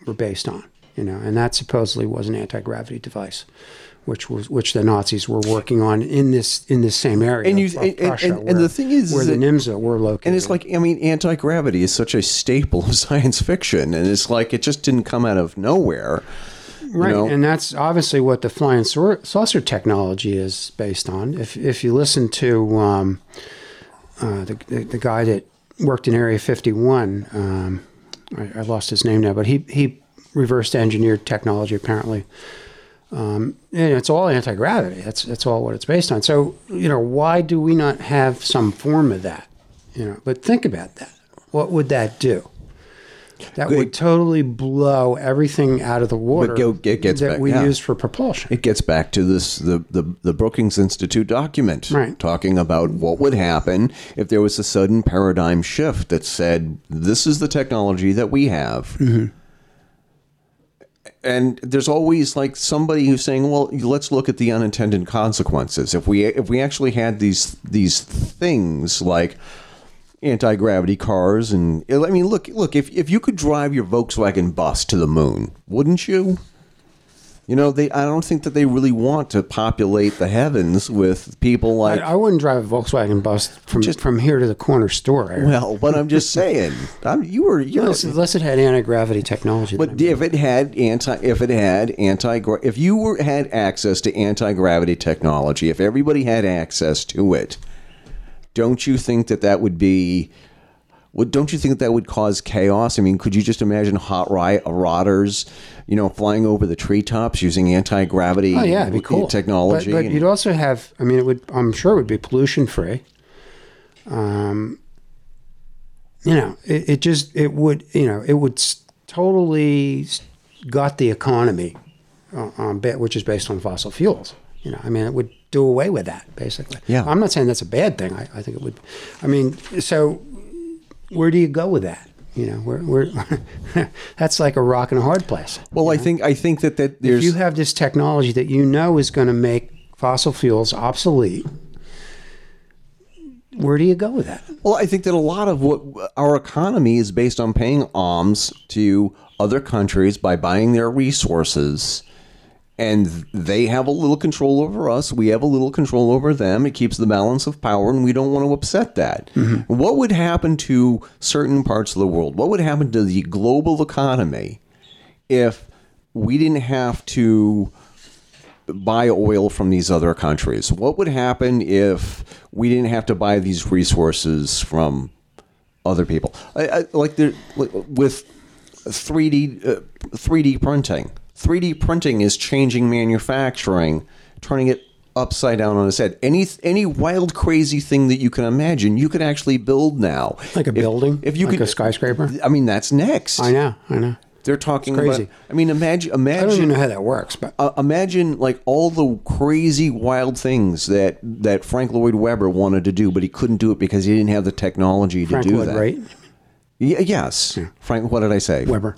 were based on, you know, and that supposedly was an anti gravity device. Which was which the Nazis were working on in this in this same area. And you- of- of and- and- Prussia, and- and where- the thing is where the that- NYMZA were located. And it's like, I mean, anti gravity is such a staple of science fiction, and it's like it just didn't come out of nowhere. Right, know? and that's obviously what the flying sau- saucer technology is based on. If if you listen to um, uh, the, the the guy that worked in Area 51, um, I, I lost his name now, but he he reversed engineered technology apparently. Um, and it's all anti gravity. That's that's all what it's based on. So you know, why do we not have some form of that? You know, but think about that. What would that do? That would totally blow everything out of the water go- it gets that back- we yeah. use for propulsion. It gets back to this the, the, the Brookings Institute document Right. talking about what would happen if there was a sudden paradigm shift that said, this is the technology that we have. Mm-hmm. and there's always like somebody who's saying, "Well, let's look at the unintended consequences." If we if we actually had these these things like anti gravity cars, and I mean, look look if if you could drive your Volkswagen bus to the moon, wouldn't you? You know, they. I don't think that they really want to populate the heavens with people like. I, I wouldn't drive a Volkswagen bus from Just- from here to the corner store. Well, but I'm just saying, I'm, you were you know, unless, unless it had anti gravity technology. But if it had anti, if it had anti, if you were had access to anti gravity technology, if everybody had access to it, don't you think that that would be? Would don't you think that would cause chaos? I mean, could you just imagine hot riot rotters, you know, flying over the treetops using anti gravity? Oh yeah, cool technology. But, but you'd also have. I mean, it would. I'm sure it would be pollution free. Um, you know, it, it just it would. You know, it would totally gut the economy, uh, on which is based on fossil fuels. You know, I mean, it would do away with that basically. Yeah. I'm not saying that's a bad thing. I, I think it would. I mean, so where do you go with that? You know, where, where that's like a rock and a hard place. well, I think I think that that there's If you have this technology that you know is going to make fossil fuels obsolete, where do you go with that? Well, I think that a lot of what our economy is based on paying alms to other countries by buying their resources. And they have a little control over us. We have a little control over them. It keeps the balance of power, and we don't want to upset that. What would happen to certain parts of the world? What would happen to the global economy if we didn't have to buy oil from these other countries? What would happen if we didn't have to buy these resources from other people? I, I, like there, like with 3D uh, 3D printing. 3D printing is changing manufacturing, turning it upside down on its head. Any any wild crazy thing that you can imagine, you could actually build now. Like a If- building? If you Like could a skyscraper? I mean, that's next. I know, I know. They're talking It's crazy. about. I mean, imagine Imagine. I don't even know how that works, but uh, imagine like all the crazy wild things that that Frank Lloyd Webber wanted to do, but he couldn't do it because he didn't have the technology to do Lloyd that. Wright, Y- yes, Frank. What did I say? Weber.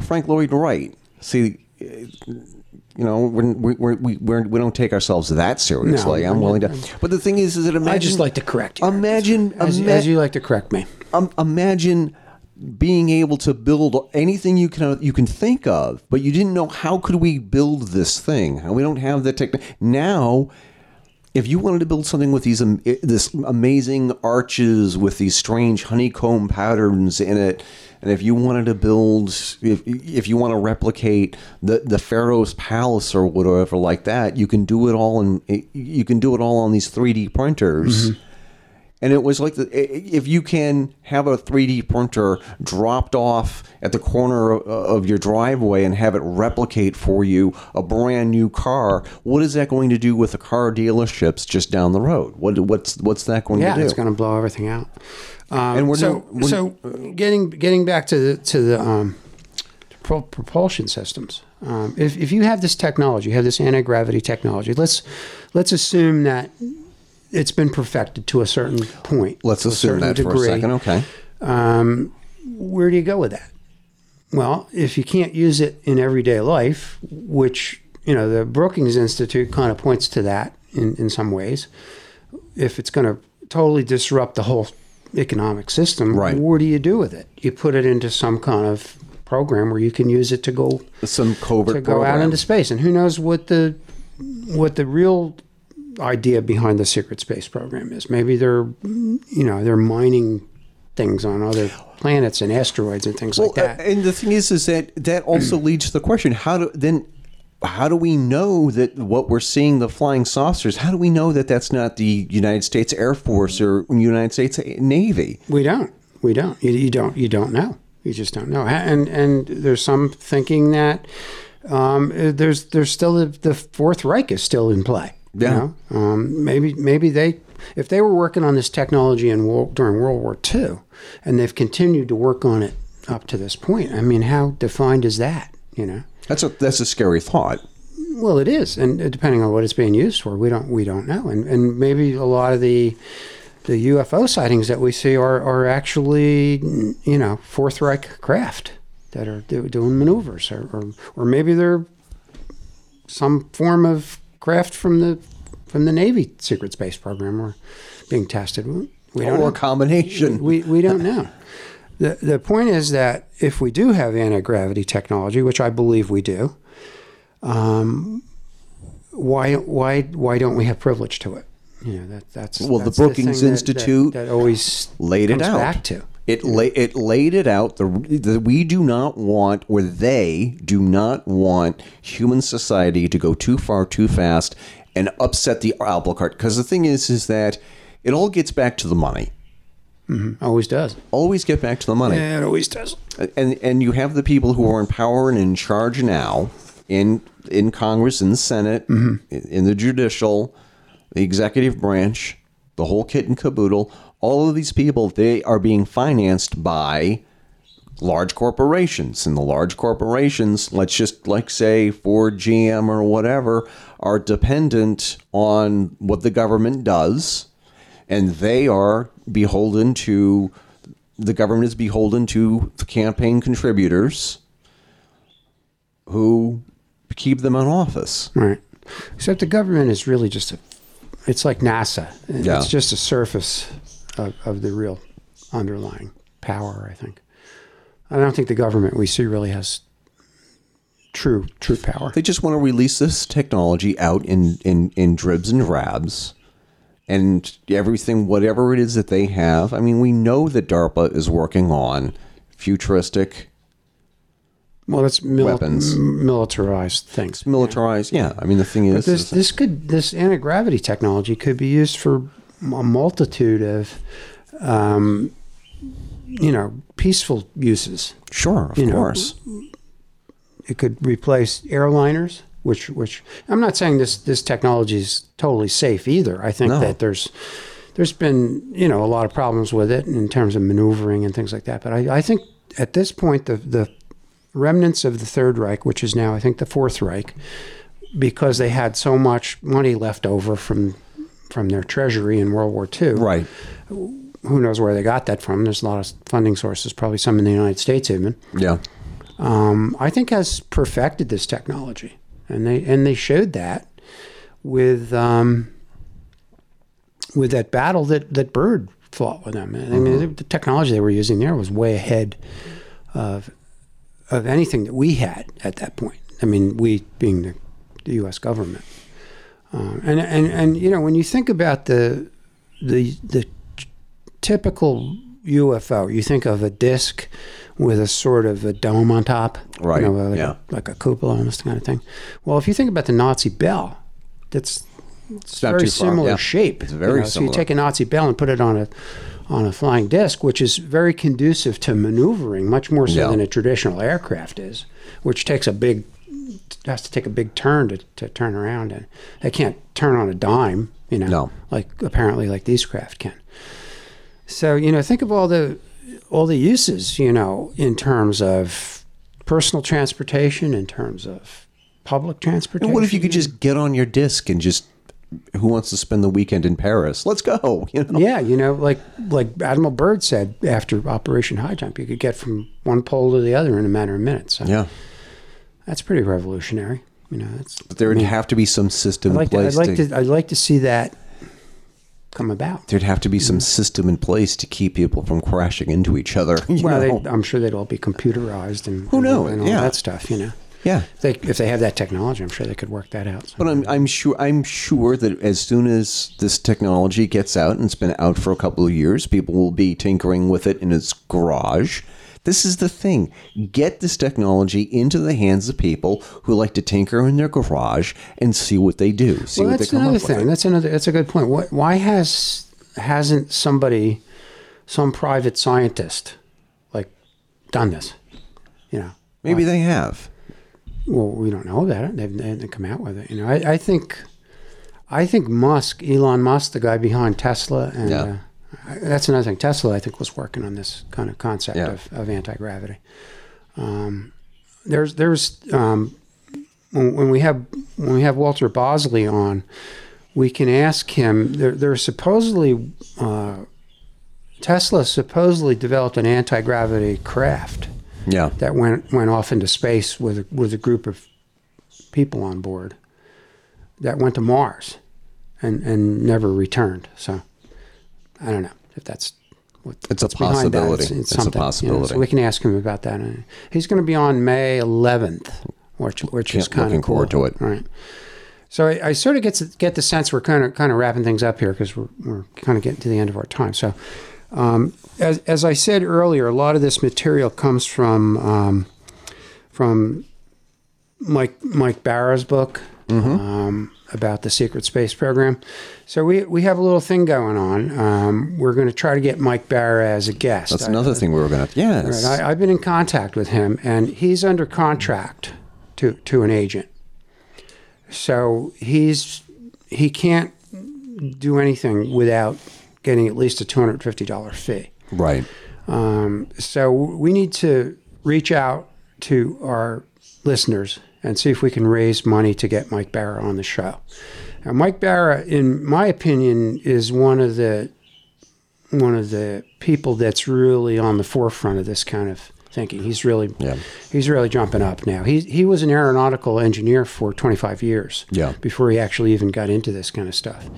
Frank Lloyd Wright. See, you know, we're, we're, we we're, we don't take ourselves that seriously. No, I'm willing to. But the thing is, is that imagine. I just like to correct you. Imagine, as, ima- as you like to correct me. um, imagine being able to build anything you can you can think of, but you didn't know how could we build this thing. We don't have the technique now. If you wanted to build something with these um, this amazing arches with these strange honeycomb patterns in it, and if you wanted to build, if if you want to replicate the the Pharaoh's palace or whatever like that, you can do it all in you can do it all on these 3D printers. Mm-hmm. And it was like the, if you can have a 3D printer dropped off at the corner of- of your driveway and have it replicate for you a brand new car, what is that going to do with the car dealerships just down the road? What what's what's that going Yeah, to do? Yeah, it's going to blow everything out. Um, And we're so, no- we're- so getting getting back to the to the um, pro- propulsion systems. Um, if, if you have this technology, you have this anti gravity technology. Let's let's assume that it's been perfected to a certain point. Let's assume that for a degree. second. Okay. Um, where do you go with that? Well, if you can't use it in everyday life, which you know the Brookings Institute kind of points to that in, in some ways, if it's going to totally disrupt the whole economic system, Right. what do you do with it? You put it into some kind of program where you can use it to go Some covert to go out into space, and who knows what the what the real idea behind the secret space program is. Maybe they're you know they're mining things on other planets and asteroids and things Well, like that. uh, and the thing is, is that that also leads to the question: How do then? How do we know that what we're seeing the flying saucers? How do we know that that's not the United States Air Force or United States Navy? we don't. We don't. You, you don't. You don't know. You just don't know. And and there's some thinking that um, there's there's still the, the Fourth Reich is still in play. you Yeah. know? Um, maybe maybe they if they were working on this technology in world, during World War II and they've continued to work on it up to this point. I mean, how defined is that? You know. That's a that's a scary thought. Well, it is, and depending on what it's being used for, we don't we don't know, and and maybe a lot of the the UFO sightings that we see are are actually you know Fourth Reich craft. that are do, doing maneuvers, or, or or maybe they're some form of craft from the from the Navy secret space program or being tested. We don't or know. a combination. We, we don't know. The, the point is that if we do have anti gravity technology, which I believe we do, um, why why why don't we have privilege to it? You know that that's Well, the that's Brookings thing that- that- Institute that, always laid it out. back to. It lay, it laid it out. The, the we do not want, or they do not want, human society to go too far too fast and upset the apple cart. Because the thing is, is that it all gets back to the money. Mm-hmm. Always does. Always get back to the money. Yeah, it always does. and and you have the people who are in power and in charge now in in Congress, in the Senate, mm-hmm. in, in the judicial, the executive branch, the whole kit and caboodle. All of these people, they are being financed by large corporations, and the large corporations, let's just like say Ford, GM, or whatever, are dependent on what the government does, and they are beholden to the government is beholden to the campaign contributors who keep them in office. Right. Except the government is really just a. It's like NASA. Yeah. It's just a surface of, of the real underlying power. I think. I don't think the government we see really has true true power. They just want to release this technology out in, in, in dribs and drabs. And everything, whatever it is that they have. I mean, we know that DARPA is working on futuristic, Well, that's Weapons. militarized things. militarized. Yeah. I mean, the thing is, this is- this could this anti gravity technology could be used for a multitude of, um, you know, peaceful uses. sure, of you know, course. It could replace airliners, which which I'm not saying this this technology is totally safe either. I think No. that there's there's been you know a lot of problems with it in terms of maneuvering and things like that. But I, I think at this point the the remnants of the Third Reich, which is now I think the Fourth Reich, because they had so much money left over from from their treasury in World War II. Right. Who knows where they got that from? There's a lot of funding sources, probably some in the United States even Yeah. um, I think has perfected this technology, and they and they showed that with um, with that battle that that Byrd fought with them. I mean, the technology they were using there was way ahead of of anything that we had at that point. I mean, we being the, the U.S. government, um, and and and you know when you think about the the the typical UFO, you think of a disc with a sort of a dome on top, Right, You know, like, yeah. a, like a cupola and this kind of thing. Well, if you think about the Nazi bell, that's it's not very similar yeah. shape. It's very you So similar. you take a Nazi bell and put it on a on a flying disc, which is very conducive to maneuvering, much more so Yeah. than a traditional aircraft is, which takes a big has to take a big turn to, to turn around and they can't turn on a dime, you know, No. like apparently like these craft can. So, you know, think of all the all the uses, you know, in terms of personal transportation, in terms of public transportation. And what if you could just get on your disc and just who wants to spend the weekend in Paris? Let's go. You know? Yeah, you know, like like Admiral Byrd said after Operation Highjump, you could get from one pole to the other in a matter of minutes. So Yeah. that's pretty revolutionary. You know, that's But there would have to be some system I'd like in to, place. I'd like to I'd like to see that come about. there'd have to be some mm-hmm. system in place to keep people from crashing into each other. Well, they, I'm sure they'd all be computerized and Who knows? and all Yeah. that stuff. You know, yeah. they, if they have that technology, I'm sure they could work that out. So. But I'm, I'm sure I'm sure that as soon as this technology gets out and it's been out for a couple of years, people will be tinkering with it in its garage. This is the thing: get this technology into the hands of people who like to tinker in their garage and see what they do. See well, what that's they come up thing. with. That's another. That's a good point. What, why has hasn't somebody, some private scientist, like, done this? You know, Maybe they have. well, we don't know about it. They've, they haven't come out with it. You know, I, I think, I think Musk, Elon Musk, the guy behind Tesla, and Yeah. uh, that's another thing. Tesla, I think, was working on this kind of concept Yeah. of, of anti gravity. Um, there's there's um, when, when we have when we have Walter Bosley on, we can ask him. There, there's supposedly uh, Tesla supposedly developed an anti gravity craft Yeah. that went went off into space with a, with a group of people on board that went to Mars and and never returned. So I don't know if that's what, It's a what's behind that. possibility. It's a something, you know, possibility. so we can ask him about that. He's going to be on May 11th, which which is kind of cool. forward to it. Right. So I, I sort of get to, get the sense we're kind of kind of wrapping things up here because we're we're kind of getting to the end of our time. So, um, as as I said earlier, a lot of this material comes from um, from Mike Mike Bara's book um, about the secret space program. So we we have a little thing going on. Um, we're going to try to get Mike Bara as a guest. That's I- another thing we were going to. Yes. Right. I, I've been in contact with him, and he's under contract to to an agent. So he's he can't do anything without getting at least a two hundred fifty dollar fee. right. Um, so we need to reach out to our listeners and see if we can raise money to get Mike Bara on the show. Now, Mike Bara, in my opinion, is one of the one of the people that's really on the forefront of this kind of thinking. He's really Yeah. he's really jumping up now. He he was an aeronautical engineer for 25 years. Yeah. Before he actually even got into this kind of stuff,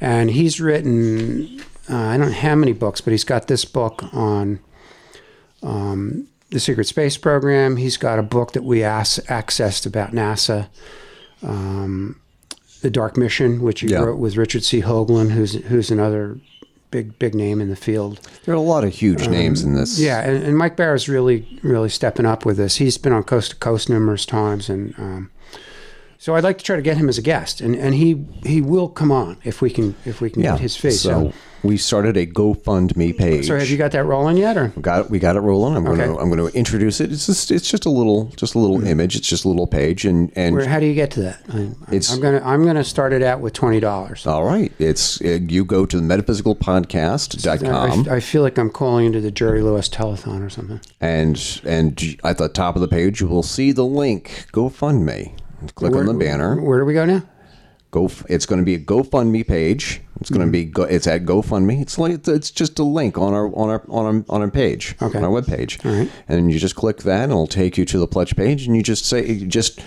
and he's written uh, I don't know how many books, but he's got this book on um, the secret space program. He's got a book that we ask, accessed about NASA. Um, the Dark Mission, which he Yeah. wrote with Richard C. Hoagland, who's who's another big big name in the field. There are a lot of huge names in this. Um, Yeah, and, and Mike Bara's really, really stepping up with this. He's been on Coast to Coast numerous times, and um, so I'd like to try to get him as a guest, and, and he he will come on if we can if we can Yeah. get his fee. So, So, we started a GoFundMe page. so have you got that rolling yet, or We got it. We got it rolling. I'm gonna I'm going to introduce it. It's just. It's just a little. Just a little image. It's just a little page. And and where, how do you get to that? I, It's- I'm gonna I'm gonna start it out with twenty dollars. all right. It's uh, you go to the metaphysicalpodcast.com I, I feel like I'm calling into the Jerry Lewis telethon or something. and and at the top of the page you will see the link GoFundMe. Click on the banner. Where do we go now? Go. It's going to be a GoFundMe page. It's going to be. Mm-hmm. Go, it's at GoFundMe. It's like it's just a link on our on our on our on our page Okay. on our webpage. All right. And you just click that, and it'll take you to the pledge page, and you just say you just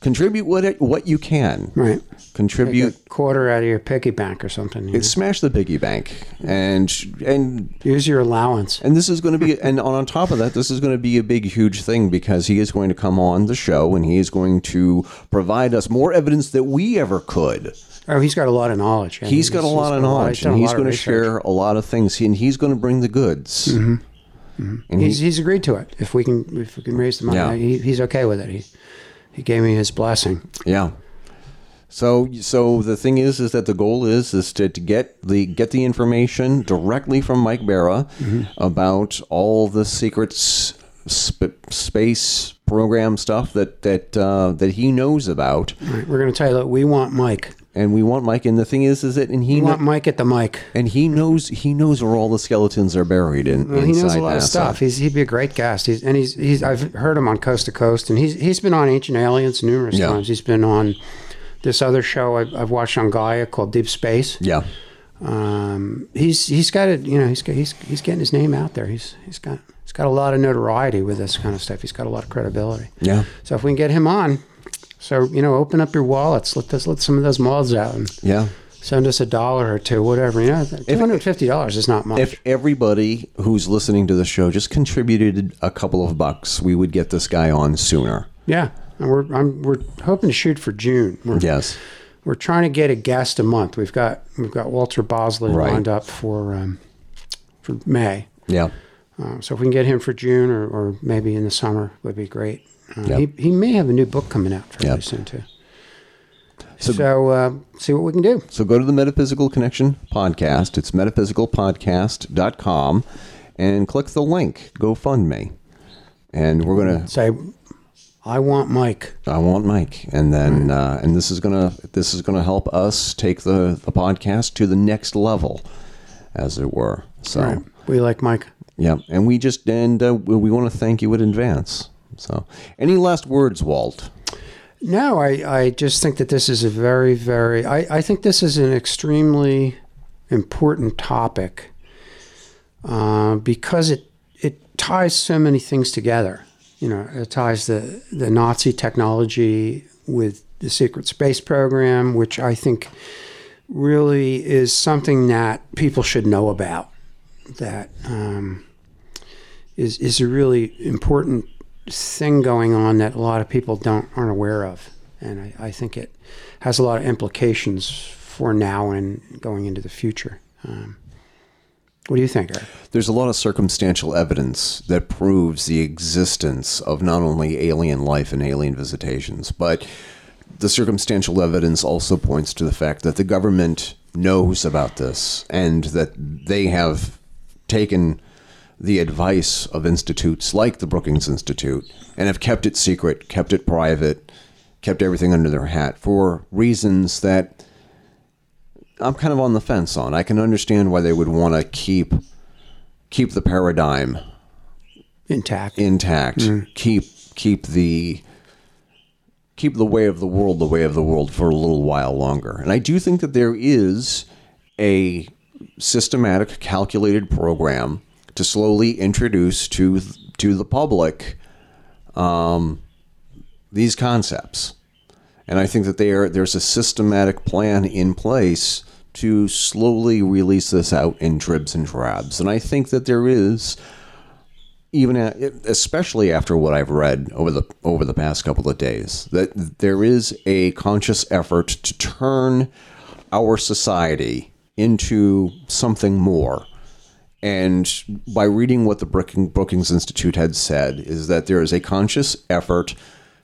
contribute what it, what you can. Right. Contribute. a quarter out of your piggy bank or something. you It's smash the piggy bank, and and? Use your allowance. and this is going to be, and on, on top of that, this is going to be a big, huge thing because he is going to come on the show and he is going to provide us more evidence that we ever could. Oh, he's got a lot of knowledge. I mean, He's got a lot of knowledge, done and he's lot of going to research. share a lot of things, and he's going to bring the goods. Mm-hmm. And mm-hmm. He's, he, he's agreed to it. If we can, if we can raise the money, Yeah. he, he's okay with it. He he gave me his blessing. yeah. So, so the thing is, is that the goal is is to, to get the get the information directly from Mike Bara about all the secrets sp- space program stuff that that uh, that he knows about, right, we're going to tell you that we want Mike. and we want Mike. And the thing is, is that and he We want Mike at the mic. and he knows he knows where all the skeletons are buried in. Well, he knows inside a lot of NASA. stuff. He's, he'd be a great guest. He's, and he's, he's I've heard him on Coast to Coast, and he's he's been on Ancient Aliens numerous Yeah. times. He's been on this other show I've, I've watched on Gaia called Deep Space. Yeah. Um, he's he's got it. You know, he's got, he's he's getting his name out there. He's he's got he's got a lot of notoriety with this kind of stuff. He's got a lot of credibility. Yeah. So if we can get him on, so you know, open up your wallets. Let us let some of those moths out and Yeah. send us a dollar or two, whatever. You know, two hundred fifty dollars is not much. If everybody who's listening to the show just contributed a couple of bucks, we would get this guy on sooner. yeah, and we're I'm, we're hoping to shoot for June. We're, Yes. we're trying to get a guest a month. We've got we've got Walter Bosley Right. lined up for um, for May. Yeah. Uh, so if we can get him for June or, or maybe in the summer, would be great. Uh, Yep. he, he may have a new book coming out fairly Yep. soon too. So- So, uh, see what we can do. So go to the Metaphysical Connection podcast. It's metaphysicalpodcast.com and click the link, GoFundMe. And we're going to Say, I want Mike. I want Mike, and then uh, and this is gonna this is gonna help us take the the podcast to the next level, as it were. So Right. We like Mike. yeah, and we just and uh, we, we want to thank you in advance. So, any last words, Walt? No, I, I just think that this is a very, very, I, I think this is an extremely important topic uh, because it, it ties so many things together. You know, it ties the the Nazi technology with the secret space program, which I think really is something that people should know about. That um, is is a really important thing going on that a lot of people don't aren't aware of, and I, I think it has a lot of implications for now and going into the future. Um, what do you think, Eric? There's a lot of circumstantial evidence that proves the existence of not only alien life and alien visitations, but the circumstantial evidence also points to the fact that the government knows about this and that they have taken the advice of institutes like the Brookings Institute and have kept it secret, kept it private, kept everything under their hat for reasons that I'm kind of on the fence on. I can understand why they would want to keep keep the paradigm Intact. intact, keep keep the keep the way of the world the way of the world for a little while longer. And I do think that there is a systematic, calculated program to slowly introduce to to the public um, these concepts. And I think that there there's a systematic plan in place to slowly release this out in dribs and drabs. And I think that there is even especially after what I've read over the over the past couple of days, that there is a conscious effort to turn our society into something more. And by reading what the Brookings Institute had said, is that there is a conscious effort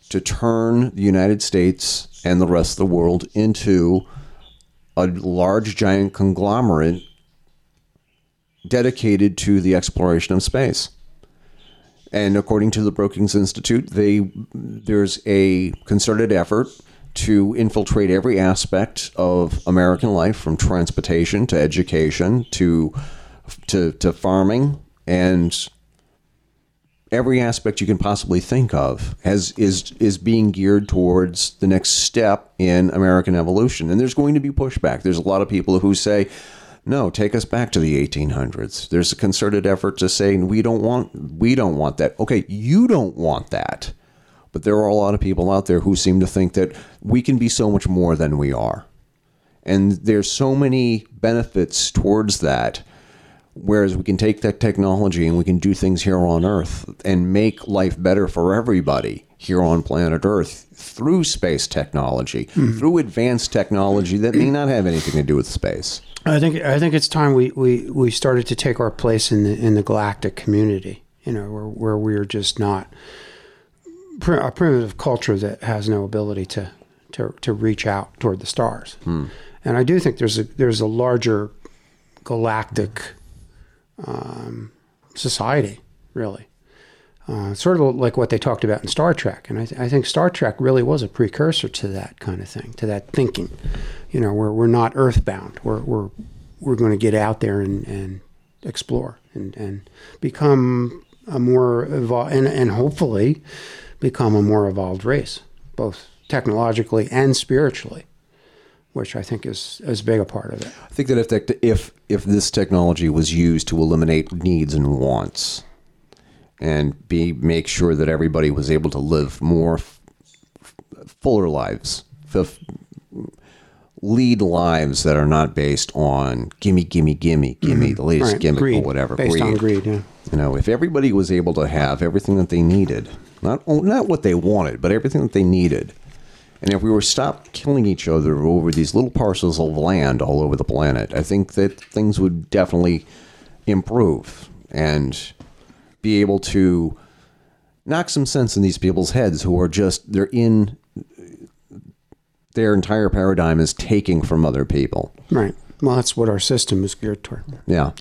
to turn the United States and the rest of the world into a large, giant conglomerate dedicated to the exploration of space. And according to the Brookings Institute, they there's a concerted effort to infiltrate every aspect of American life, from transportation to education to to, to farming and every aspect you can possibly think of has is is being geared towards the next step in American evolution. And there's going to be pushback. There's a lot of people who say, "No, take us back to the 1800s." There's a concerted effort to say, "We don't want we don't want that." Okay, you don't want that. But there are a lot of people out there who seem to think that we can be so much more than we are. And there's so many benefits towards that Whereas we can take that technology and we can do things here on Earth and make life better for everybody here on planet Earth through space technology, hmm. through advanced technology that may not have anything to do with space. I think I think it's time we, we, we started to take our place in the in the galactic community. You know, where where we're just not a primitive culture that has no ability to to, to reach out toward the stars. Hmm. And I do think there's a there's a larger galactic um, society, really. Uh, sort of like what they talked about in Star Trek, and I, th- I think Star Trek really was a precursor to that kind of thing, to that thinking. You know, we're we're not earthbound. We're we're we're going to get out there and, and explore and, and become a more evolved and, and hopefully become a more evolved race, both technologically and spiritually, which I think is as big a part of it. I think that if that, if if this technology was used to eliminate needs and wants, and be make sure that everybody was able to live more f- fuller lives, f- lead lives that are not based on gimme, gimme, gimme, gimme, mm-hmm. the latest Right, gimmick greed, or whatever. based on greed. Yeah. You know, if everybody was able to have everything that they needed, not not what they wanted, but everything that they needed, and if we were stopped killing each other over these little parcels of land all over the planet, I think that things would definitely improve and be able to knock some sense in these people's heads who are just they're in their entire paradigm is taking from other people. Right. Well, that's what our system is geared toward. Yeah.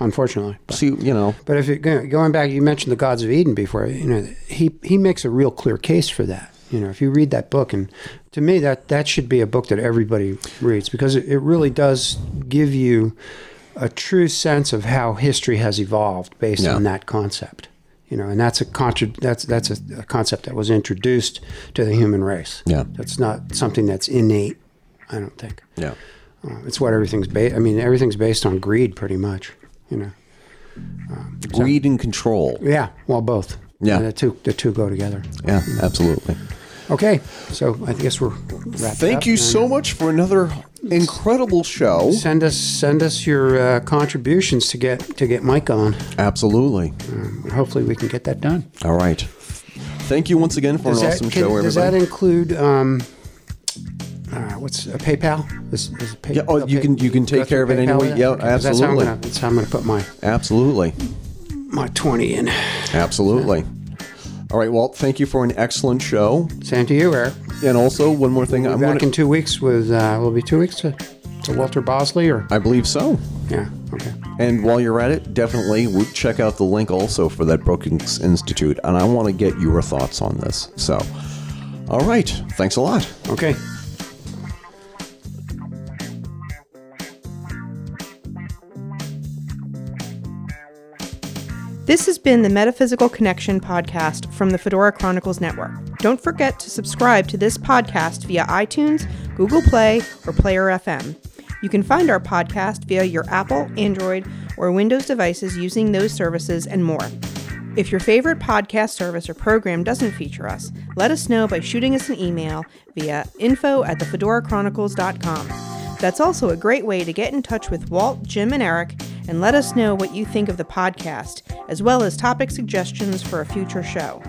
Unfortunately. But, See, you know, but if you go- going back, you mentioned the gods of Eden before. You know, he he makes a real clear case for that. You know, if you read that book, and to me, that that should be a book that everybody reads because it, it really does give you a true sense of how history has evolved based Yeah. on that concept. You know, and that's a contra- that's that's a, a concept that was introduced to the human race. Yeah. that's not something that's innate. I don't think. yeah. Uh, it's what everything's based. I mean, everything's based on greed, pretty much. You know. Greed and control. Yeah. Well, both. Yeah. the two the two go together. Yeah, absolutely. Okay, so I guess we're wrapped Thank you so much for another incredible show. Send us send us your uh, contributions to get to get Mike on. Absolutely. Hopefully, we can get that done. All right. Thank you once again for Does an that, awesome can- show, does that include um, uh, what's a PayPal? Is, is pay, Yeah, oh, you can- you can take go care of through it PayPal anyway. with Yeah, Okay, 'cause That's how, I'm absolutely. gonna, that's how I'm going to put my Absolutely. my twenty in. Absolutely. All right, Walt, thank you for an excellent show. Same to you, Eric. And also, one more thing. We'll I'm back gonna, in two weeks with uh, will be two weeks to, to Walter Bosley or I believe so. yeah okay. And while you're at it, definitely check out the link also for that Brookings Institute. And I want to get your thoughts on this. So, all right. Thanks a lot. Okay. This has been the Metaphysical Connection podcast from the Fedora Chronicles Network. Don't forget to subscribe to this podcast via iTunes, Google Play, or Player FM. You can find our podcast via your Apple, Android, or Windows devices using those services and more. If your favorite podcast service or program doesn't feature us, let us know by shooting us an email via info at thefedorachronicles.com. That's also a great way to get in touch with Walt, Jim, and Eric and let us know what you think of the podcast, as well as topic suggestions for a future show.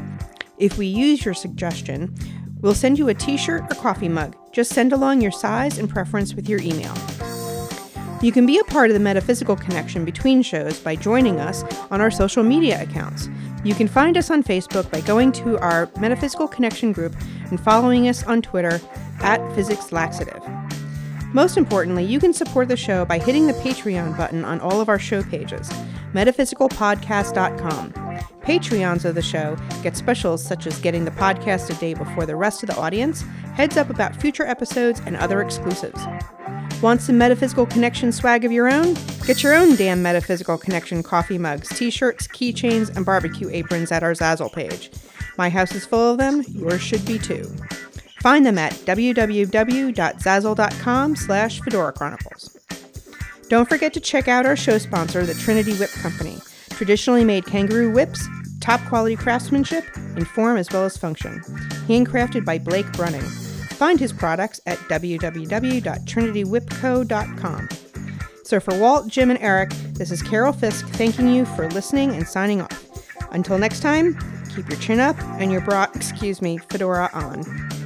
If we use your suggestion, we'll send you a t shirt or coffee mug. Just send along your size and preference with your email. You can be a part of the metaphysical connection between shows by joining us on our social media accounts. You can find us on Facebook by going to our Metaphysical Connection group and following us on Twitter at Physics Laxative. Most importantly, you can support the show by hitting the Patreon button on all of our show pages, metaphysicalpodcast.com. Patreons of the show get specials such as getting the podcast a day before the rest of the audience, heads up about future episodes, and other exclusives. Want some Metaphysical Connection swag of your own? Get your own damn Metaphysical Connection coffee mugs, t shirts, keychains, and barbecue aprons at our Zazzle page. My house is full of them, yours should be too. Find them at www.zazzle.com slash Fedora Chronicles. Don't forget to check out our show sponsor, the Trinity Whip Company. Traditionally made kangaroo whips, top quality craftsmanship in form as well as function. Handcrafted by Blake Brunning. Find his products at www.trinitywhipco.com. So for Walt, Jim, and Eric, this is Carol Fisk thanking you for listening and signing off. Until next time, keep your chin up and your bra, excuse me, fedora on.